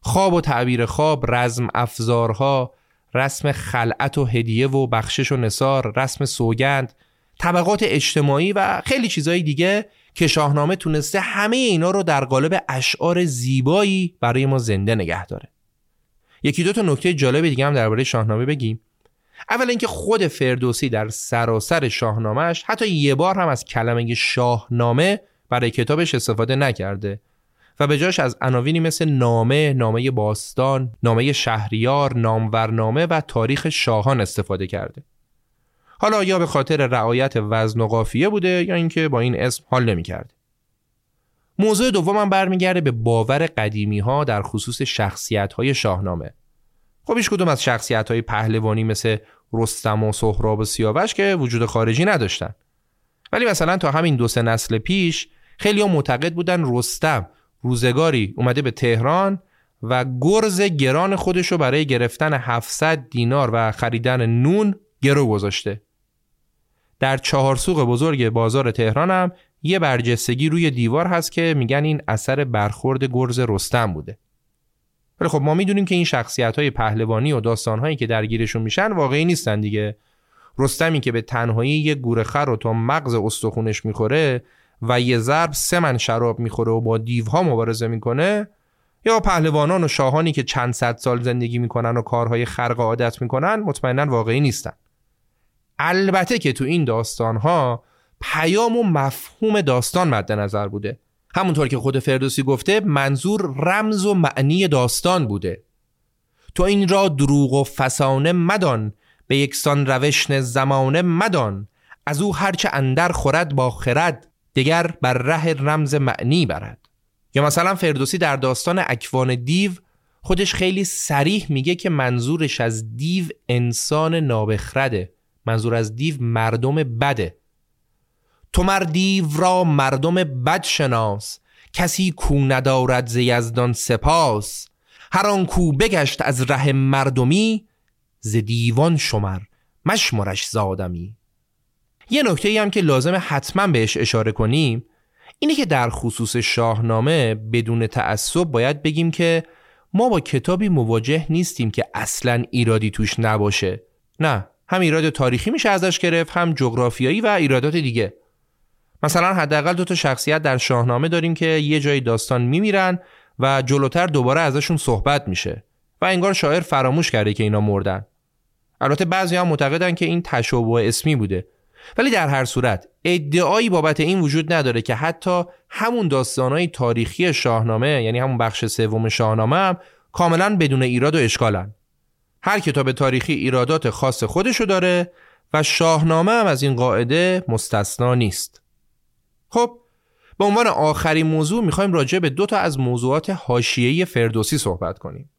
خواب و تعبیر خواب، رزم افزارها، رسم خلعت و هدیه و بخشش و نصار، رسم سوگند، طبقات اجتماعی و خیلی چیزهای دیگه که شاهنامه تونسته همه اینا رو در قالب اشعار زیبایی برای ما زنده نگه داره. یکی دو تا نکته جالب دیگه هم درباره شاهنامه بگیم اول اینکه خود فردوسی در سراسر شاهنامهش حتی یه بار هم از کلمه شاهنامه برای کتابش استفاده نکرده و به جاش از عناوینی مثل نامه، نامه باستان، نامه شهریار، نامورنامه و تاریخ شاهان استفاده کرده. حالا یا به خاطر رعایت وزن و قافیه بوده یا اینکه با این اسم حال نمی‌کرده. موضوع دومم برمیگرده به باور قدیمی ها در خصوص شخصیت های شاهنامه. خب هیچ کدوم از شخصیت های پهلوانی مثل رستم و سهراب و سیاوش که وجود خارجی نداشتن. ولی مثلا تا همین دو سه نسل پیش خیلی ها معتقد بودن رستم روزگاری اومده به تهران و گرز گران خودش رو برای گرفتن 700 دینار و خریدن نون گرو گذاشته. در چهار سوق بزرگ بازار تهران هم یه برجستگی روی دیوار هست که میگن این اثر برخورد گرز رستم بوده. ولی خب ما می‌دونیم که این شخصیت های پهلوانی و داستان هایی که درگیرشون میشن واقعی نیستن دیگه. رستمی که به تنهایی یه گوره خر رو تا مغز استخونش می‌خوره و یه ضرب سه من شراب می‌خوره و با دیوها مبارزه می‌کنه یا پهلوانان و شاهانی که چند صد سال زندگی می‌کنن و کارهای خرق عادت می‌کنن مطمئنا واقعی نیستن. البته که تو این داستان ها پیام و مفهوم داستان مد نظر بوده. همونطور که خود فردوسی گفته منظور رمز و معنی داستان بوده. تو این را دروغ و فسانه مدان به یکسان روشن زمانه مدان. از او هرچه اندر خورد با خرد دیگر بر ره رمز معنی برد. یا مثلا فردوسی در داستان اکوان دیو خودش خیلی سریح میگه که منظورش از دیو انسان نابخرده. منظور از دیو مردم بده. تو مردیو را مردم بد شناس. کسی کو ندارد ز یزدان سپاس. هر آن کو بگشت از ره مردمی ز دیوان شمر مشمرش زادمی یه نکته هم که لازم حتما بهش اشاره کنیم اینه که در خصوص شاهنامه بدون تعصب باید بگیم که ما با کتابی مواجه نیستیم که اصلا ایرادی توش نباشه. نه هم ایراد تاریخی میشه ازش گرفت هم جغرافیایی و ایرادات دیگه. مثلا حداقل دو تا شخصیت در شاهنامه داریم که یه جای داستان میمیرن و جلوتر دوباره ازشون صحبت میشه و انگار شاعر فراموش کرده که اینا مردن. البته بعضی هم معتقدن که این تشابه اسمی بوده. ولی در هر صورت ادعایی بابت این وجود نداره که حتی همون داستانهای تاریخی شاهنامه یعنی همون بخش سوم شاهنامه هم کاملا بدون ایراد و اشکالن. هر کتاب تاریخی ایرادات خاص خودشو داره و شاهنامه هم از این قاعده مستثنا نیست خب به عنوان آخرین موضوع می‌خوایم راجع به دو تا از موضوعات حاشیه‌ای فردوسی صحبت کنیم.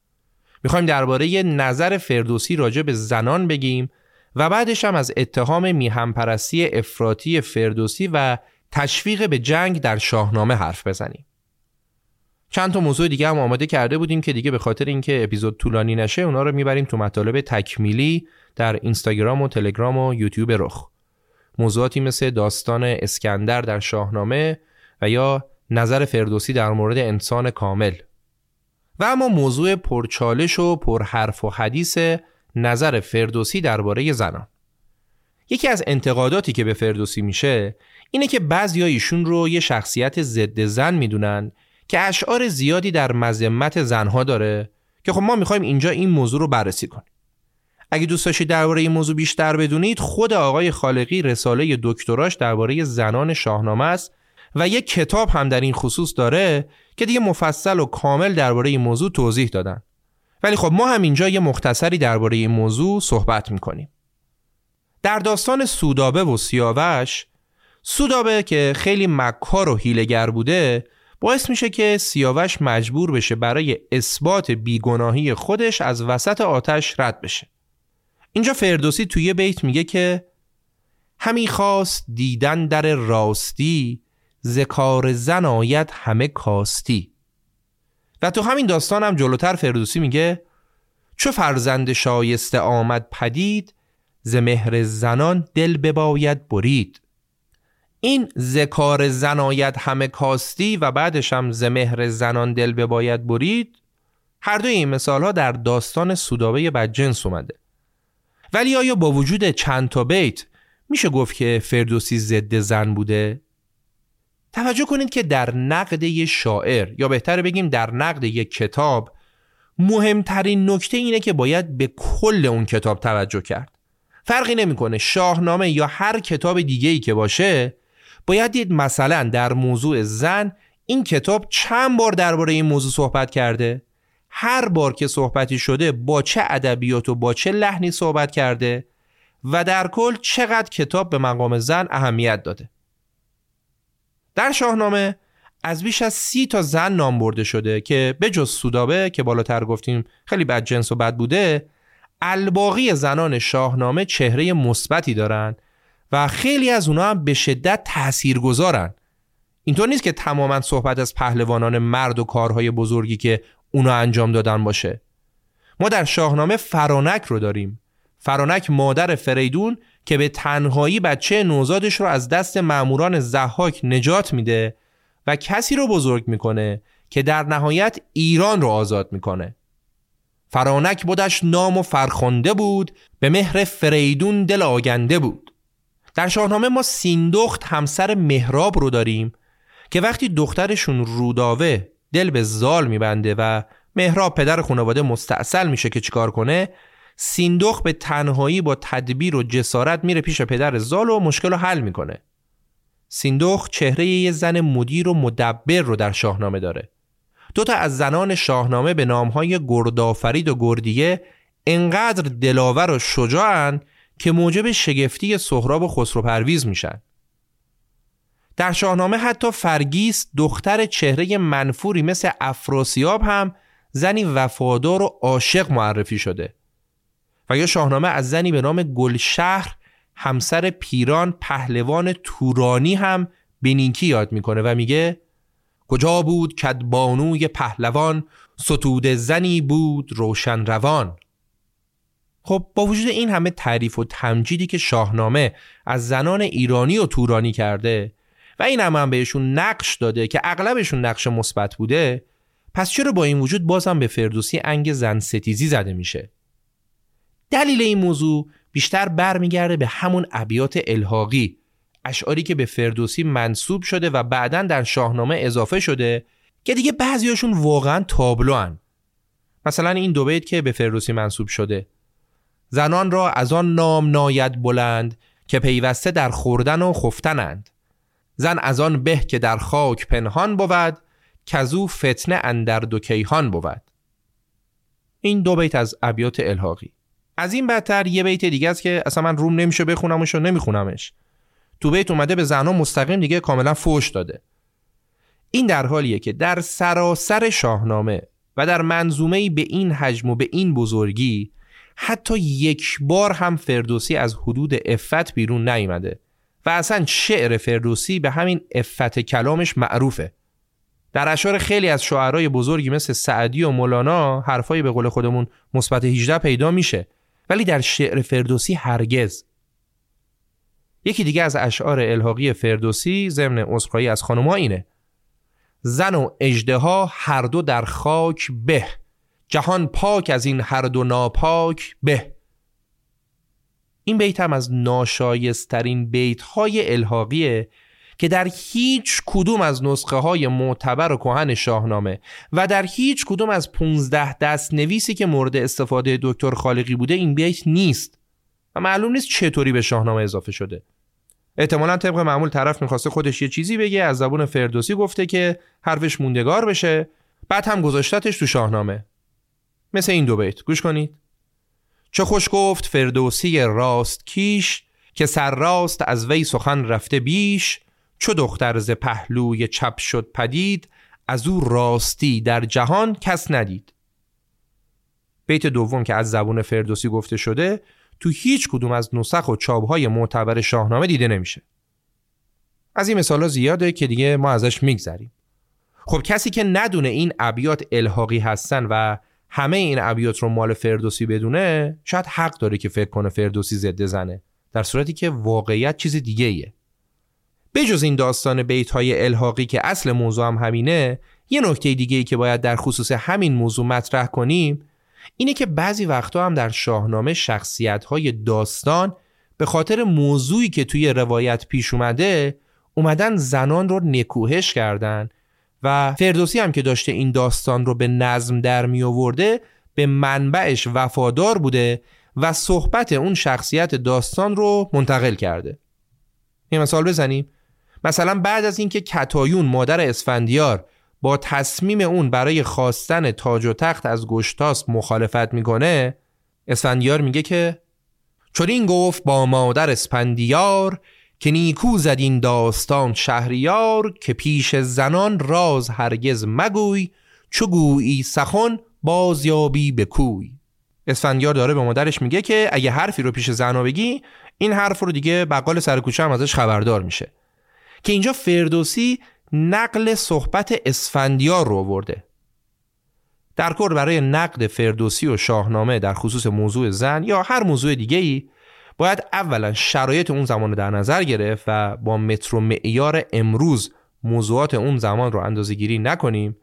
می‌خوایم درباره نظر فردوسی راجع به زنان بگیم و بعدش هم از اتهام میهمپرستی افراطی فردوسی و تشویق به جنگ در شاهنامه حرف بزنیم. چند تا موضوع دیگه هم آماده کرده بودیم که دیگه به خاطر اینکه اپیزود طولانی نشه اونا رو می‌بریم تو مطالب تکمیلی در اینستاگرام و تلگرام و یوتیوب رخ. موضوعاتی مثل داستان اسکندر در شاهنامه و یا نظر فردوسی در مورد انسان کامل و اما موضوع پرچالش و پرحرف و حدیث نظر فردوسی درباره زنان یکی از انتقاداتی که به فردوسی میشه اینه که بعضی ایشون رو یه شخصیت ضد زن می‌دونن که اشعار زیادی در مذمت زنها داره که خب ما می‌خوایم اینجا این موضوع رو بررسی کنیم. اگه دوست داشتید درباره این موضوع بیشتر بدونید خود آقای خالقی رساله دکتراش درباره زنان شاهنامه است و یک کتاب هم در این خصوص داره که دیگه مفصل و کامل درباره این موضوع توضیح دادن. ولی خب ما هم اینجا یه مختصری درباره این موضوع صحبت می‌کنیم. در داستان سودابه و سیاوش سودابه که خیلی مکار و هیلگر بوده باعث میشه که سیاوش مجبور بشه برای اثبات بیگناهی خودش از وسط آتش رد بشه. اینجا فردوسی توی بیت میگه که همی خواست دیدن در راستی ذکار زن آید همه کاستی. و تو همین داستان هم جلوتر فردوسی میگه چو فرزند شایسته آمد پدید ز مهر زنان دل بباید برید. این ذکار زن آید همه کاستی و بعدش هم ز مهر زنان دل بباید برید هر دوی این مثال ها در داستان سودابه بدجنس اومده ولی آیا با وجود چند تا بیت میشه گفت که فردوسی ضد زن بوده؟ توجه کنید که در نقد یه شاعر یا بهتر بگیم در نقد یک کتاب مهمترین نکته اینه که باید به کل اون کتاب توجه کرد فرقی نمی‌کنه شاهنامه یا هر کتاب دیگه ای که باشه باید دید مثلا در موضوع زن این کتاب چند بار درباره این موضوع صحبت کرده؟ هر بار که صحبتی شده با چه ادبیات و با چه لحنی صحبت کرده؟ و در کل چقدر کتاب به مقام زن اهمیت داده؟ در شاهنامه از بیش از سی تا زن نام برده شده که به جز سودابه که بالاتر گفتیم خیلی بد جنس و بد بوده الباقی زنان شاهنامه چهره مثبتی دارن و خیلی از اونها هم به شدت تأثیر گذارن اینطور نیست که تماما صحبت از پهلوانان مرد و کارهای بزرگی که اونا انجام دادن باشه. ما در شاهنامه فرانک رو داریم. فرانک مادر فریدون که به تنهایی بچه نوزادش رو از دست ماموران زحاک نجات میده و کسی رو بزرگ می‌کنه که در نهایت ایران رو آزاد می‌کنه. فرانک بودش نام و فرخنده بود به مهر فریدون دل آگنده بود. در شاهنامه ما سیندخت همسر مهراب رو داریم که وقتی دخترشون روداوه دل به زال میبنده و مهراب پدر خانواده مستاصل میشه که چیکار کنه سیندخ به تنهایی با تدبیر و جسارت میره پیش پدر زال و مشکل رو حل می‌کنه. سیندخ چهره یه زن مدیر و مدبر رو در شاهنامه داره. دوتا از زنان شاهنامه به نامهای گردآفرید و گردیه انقدر دلاور و شجاعن که موجب شگفتی سهراب و خسرو پرویز میشن. در شاهنامه حتی فرگیس دختر چهره منفوری مثل افراسیاب هم زنی وفادار و عاشق معرفی شده. و یا شاهنامه از زنی به نام گلشهر همسر پیران پهلوان تورانی هم به نیکی یاد می‌کنه و میگه کجا بود کدبانوی پهلوان؟ ستود زنی بود روشن روان. خب با وجود این همه تعریف و تمجیدی که شاهنامه از زنان ایرانی و تورانی کرده و این هم, هم بهشون نقش داده که اغلبشون نقش مثبت بوده پس چرا با این وجود بازم به فردوسی انگ زن ستیزی زده میشه دلیل این موضوع بیشتر برمیگرده به همون ابیات الحاقی اشعاری که به فردوسی منصوب شده و بعدا در شاهنامه اضافه شده که دیگه بعضیاشون واقعا تابلو هن. مثلا این دو بیت که به فردوسی منصوب شده زنان را از آن نام ناید بلند که پیوسته در خوردن و خفتنند. زن از آن به که در خاک پنهان بود کزو فتنه اندر دو کیهان بود. این دو بیت از ابیات الحاقی. از این بدتر یه بیت دیگه است که اصلا من روم نمیشه بخونمش و نمیخونمش. تو بیت اومده به زنها مستقیم دیگه کاملا فوش داده. این در حالیه که در سراسر شاهنامه و در منظومه به این حجم و به این بزرگی حتی یک بار هم فردوسی از حدود افت بیرون نیامده و اصلا شعر فردوسی به همین افت کلامش معروفه. در اشعار خیلی از شعرهای بزرگی مثل سعدی و مولانا حرفایی به قول خودمون مثبت 18 پیدا میشه ولی در شعر فردوسی هرگز. یکی دیگه از اشعار الحاقی فردوسی ضمن عذرخواهی از خانوما اینه. زن و اجدها هر دو در خاک به. جهان پاک از این هر دو ناپاک به. این بیت هم از ناشایسترین بیت های الحاقیه که در هیچ کدوم از نسخه های معتبر و کهن شاهنامه و در هیچ کدوم از 15 دست نویسی که مورد استفاده دکتر خالقی بوده این بیت نیست و معلوم نیست چطوری به شاهنامه اضافه شده. احتمالا طبق معمول طرف می‌خواسته خودش یه چیزی بگه از زبون فردوسی گفته که حرفش موندگار بشه بعد هم گذاشتتش تو شاهنامه. مثل این دو بیت. گوش کنید. چه خوش گفت فردوسی راست کیش که سر راست از وی سخن رفته بیش چو دختر ز پهلوی چپ شد پدید از او راستی در جهان کس ندید. بیت دوم که از زبون فردوسی گفته شده تو هیچ کدوم از نسخ و چابهای معتبر شاهنامه دیده نمیشه. از این مثالا زیاده که دیگه ما ازش میگذریم. خب کسی که ندونه این ابیات الحاقی هستن و همه این ابیات رو مال فردوسی بدونه شاید حق داره که فکر کنه فردوسی زده زنه. در صورتی که واقعیت چیز دیگه ایه بجز این داستان بیت های الحاقی که اصل موضوع هم همینه یه نکته دیگه ای که باید در خصوص همین موضوع مطرح کنیم اینه که بعضی وقتا هم در شاهنامه شخصیت های داستان به خاطر موضوعی که توی روایت پیش اومده اومدن زنان رو نکوهش کردن و فردوسی هم که داشته این داستان رو به نظم در می آورده به منبعش وفادار بوده و صحبت اون شخصیت داستان رو منتقل کرده. یه مثال بزنیم. مثلا بعد از اینکه کتایون مادر اسفندیار با تصمیم اون برای خواستن تاج و تخت از گشتاس مخالفت می‌کنه اسفندیار میگه که چون این گفت با مادر اسفندیار که نیکو زد این داستان شهریار که پیش زنان راز هرگز مگوی چو گویی سخن بازیابی به کوی. اسفندیار داره به مادرش میگه که اگه حرفی رو پیش زنا بگی این حرف رو دیگه بقال سر کوچه هم ازش خبردار میشه. که اینجا فردوسی نقل صحبت اسفندیار رو آورده. در کل برای نقد فردوسی و شاهنامه در خصوص موضوع زن یا هر موضوع دیگه ای باید اولا شرایط اون زمان رو در نظر گرفت و با متر و معیار امروز موضوعات اون زمان رو اندازه گیری نکنیم.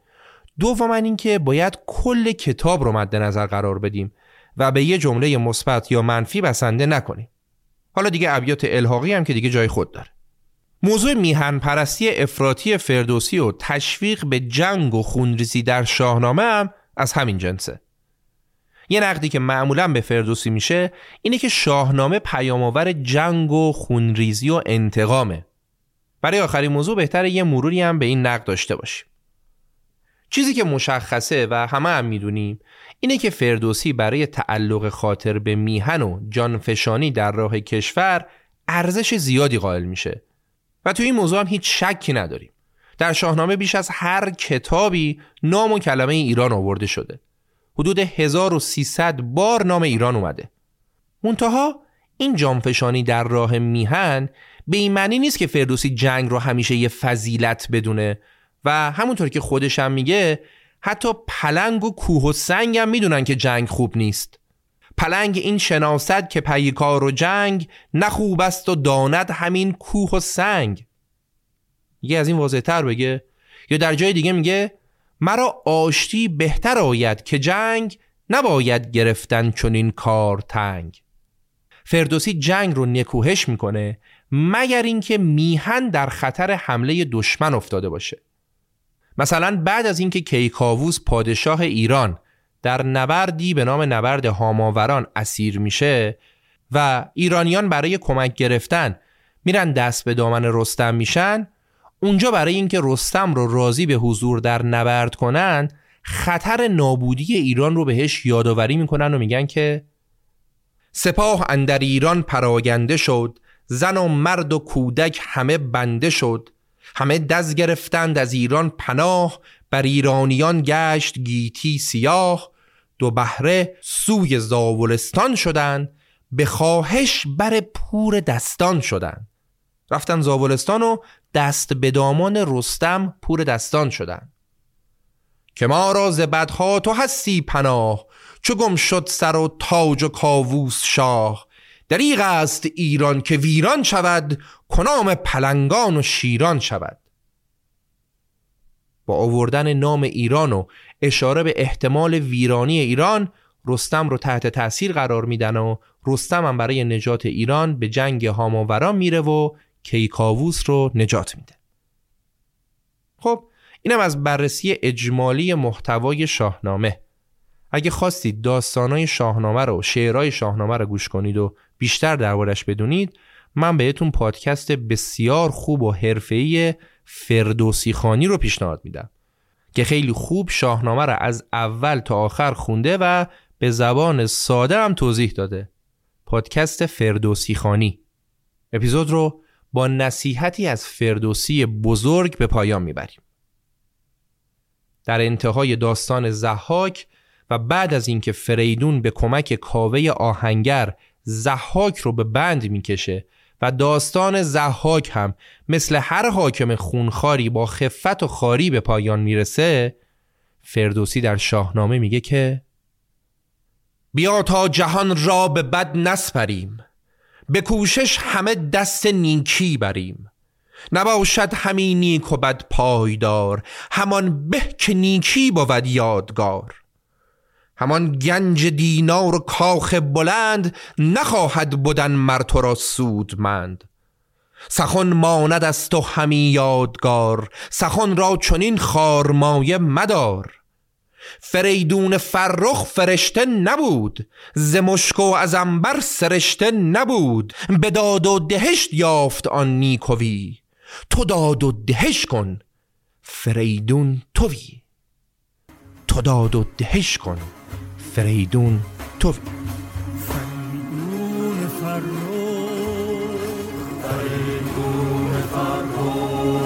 دوما اینکه باید کل کتاب رو مد نظر قرار بدیم و به یه جمله مثبت یا منفی بسنده نکنیم. حالا دیگه ابیات الحاقی هم که دیگه جای خود داره. موضوع میهن پرستی افراطی فردوسی و تشویق به جنگ و خونریزی در شاهنامه هم از همین جنسه. یه نقدی که معمولا به فردوسی میشه اینه که شاهنامه پیامآور جنگ و خونریزی و انتقامه. برای آخرین موضوع بهتره یه مروری هم به این نقد داشته باشیم. چیزی که مشخصه و همه هم می‌دونیم اینه که فردوسی برای تعلق خاطر به میهن و جانفشانی در راه کشور ارزش زیادی قائل میشه و تو این موضوع هم هیچ شکی نداریم. در شاهنامه بیش از هر کتابی نام و کلمه ایران آورده شده. حدود 1300 بار نام ایران اومده. منتها این جانفشانی در راه میهن به این معنی نیست که فردوسی جنگ رو همیشه یه فضیلت بدونه و همونطور که خودش هم میگه حتی پلنگ و کوه و سنگ هم می‌دونن که جنگ خوب نیست. پلنگ این شناسد که پیکار و جنگ نخوب است و داند همین کوه و سنگ. یه از این واضح تر بگه یا در جای دیگه میگه مرا آشتی بهتر آید که جنگ نباید گرفتن چون این کار تنگ. فردوسی جنگ رو نکوهش می‌کنه مگر اینکه میهن در خطر حمله دشمن افتاده باشه. مثلا بعد از اینکه کیکاووس پادشاه ایران در نبردی به نام نبرد هاماوران اسیر میشه و ایرانیان برای کمک گرفتن میرن دست به دامن رستم میشن اونجا برای اینکه رستم رو راضی به حضور در نبرد کنن خطر نابودی ایران رو بهش یادآوری می‌کنن و میگن که سپاه اندر ایران پراگنده شد زن و مرد و کودک همه بنده شد. همه دز گرفتند از ایران پناه بر ایرانیان گشت گیتی سیاه. دو بهره سوی زاولستان شدند به خواهش بر پور دستان شدند. رفتن زاولستان و دست به دامان رستم پور دستان شدند که ما را بدها تو هستی پناه چو گم شد سر و تاج و کاووس شاه. دریغ است ایران که ویران شود کنام پلنگان و شیران شود. با آوردن نام ایران و اشاره به احتمال ویرانی ایران رستم رو تحت تاثیر قرار میدن و رستم هم برای نجات ایران به جنگ هاماورا میره و کیکاووس رو نجات میده. خب اینم از بررسی اجمالی محتوای شاهنامه. اگه خواستید داستانای شاهنامه رو شعرهای شاهنامه رو گوش کنید و بیشتر دربارش بدونید من بهتون پادکست بسیار خوب و حرفه‌ای فردوسی خانی رو پیشنهاد میدم که خیلی خوب شاهنامه رو از اول تا آخر خونده و به زبان ساده هم توضیح داده. پادکست فردوسی خانی. اپیزود رو با نصیحتی از فردوسی بزرگ به پایان می‌بریم. در انتهای داستان زحاک و بعد از اینکه فریدون به کمک کاوه آهنگر زحاک رو به بند می‌کشه و داستان زحاک هم مثل هر حاکم خونخاری با خفت و خاری به پایان می‌رسه فردوسی در شاهنامه میگه که بیا تا جهان را به بد نسپریم. به کوشش همه دست نیکی بریم. نباشد همین نیک و بد پایدار همان به که نیکی بود یادگار. همان گنج دینار و کاخ بلند نخواهد بودن مر تو را سودمند. سخن ماند از تو همی یادگار سخن را چنین خارمایه مدار. فریدون فرخ فرشته نبود. ز مشک و از انبر سرشته نبود. به داد و دهشت یافت آن نیکوی. تو داد و دهش کن فریدون توی. تو داد و دهش کن فریدون تو
فریدون فرخ فریدون فرخ.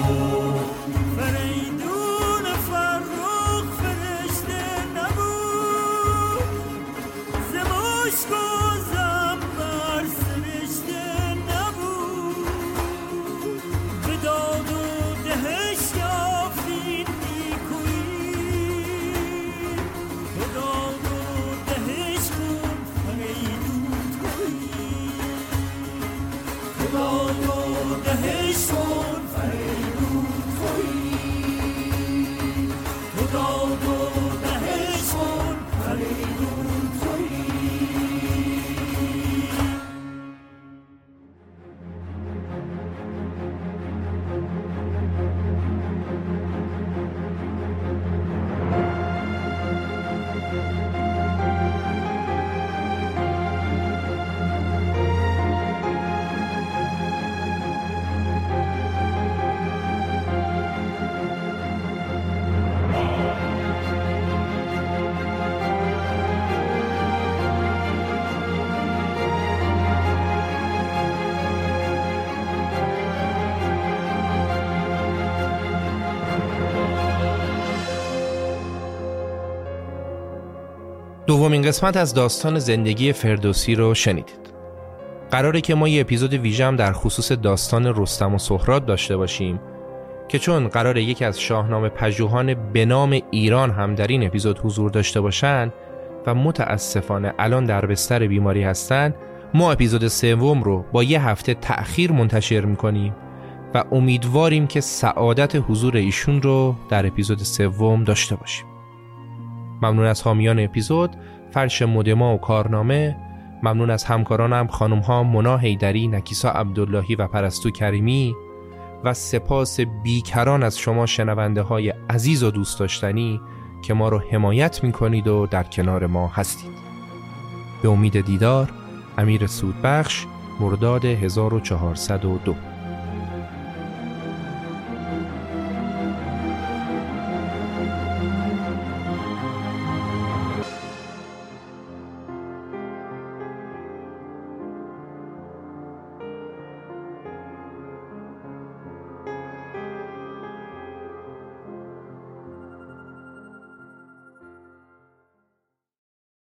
دومین قسمت از داستان زندگی فردوسی رو شنیدید. قراره که ما یه اپیزود ویژه هم در خصوص داستان رستم و سهراب داشته باشیم که چون قراره یکی از شاهنامه پژوهان به نام ایران هم در این اپیزود حضور داشته باشن و متاسفانه الان در بستر بیماری هستن ما اپیزود سوم رو با یه هفته تأخیر منتشر می‌کنیم و امیدواریم که سعادت حضور ایشون رو در اپیزود سوم داشته باشیم. ممنون از حامیان اپیزود فرش مدما و کارنامه ممنون از همکارانم خانم ها منا هیدری، نکیسا عبداللهی و پرستو کریمی و سپاس بیکران از شما شنونده های عزیز و دوست داشتنی که ما رو حمایت می کنید و در کنار ما هستید. به امید دیدار امیر سودبخش مرداد 1402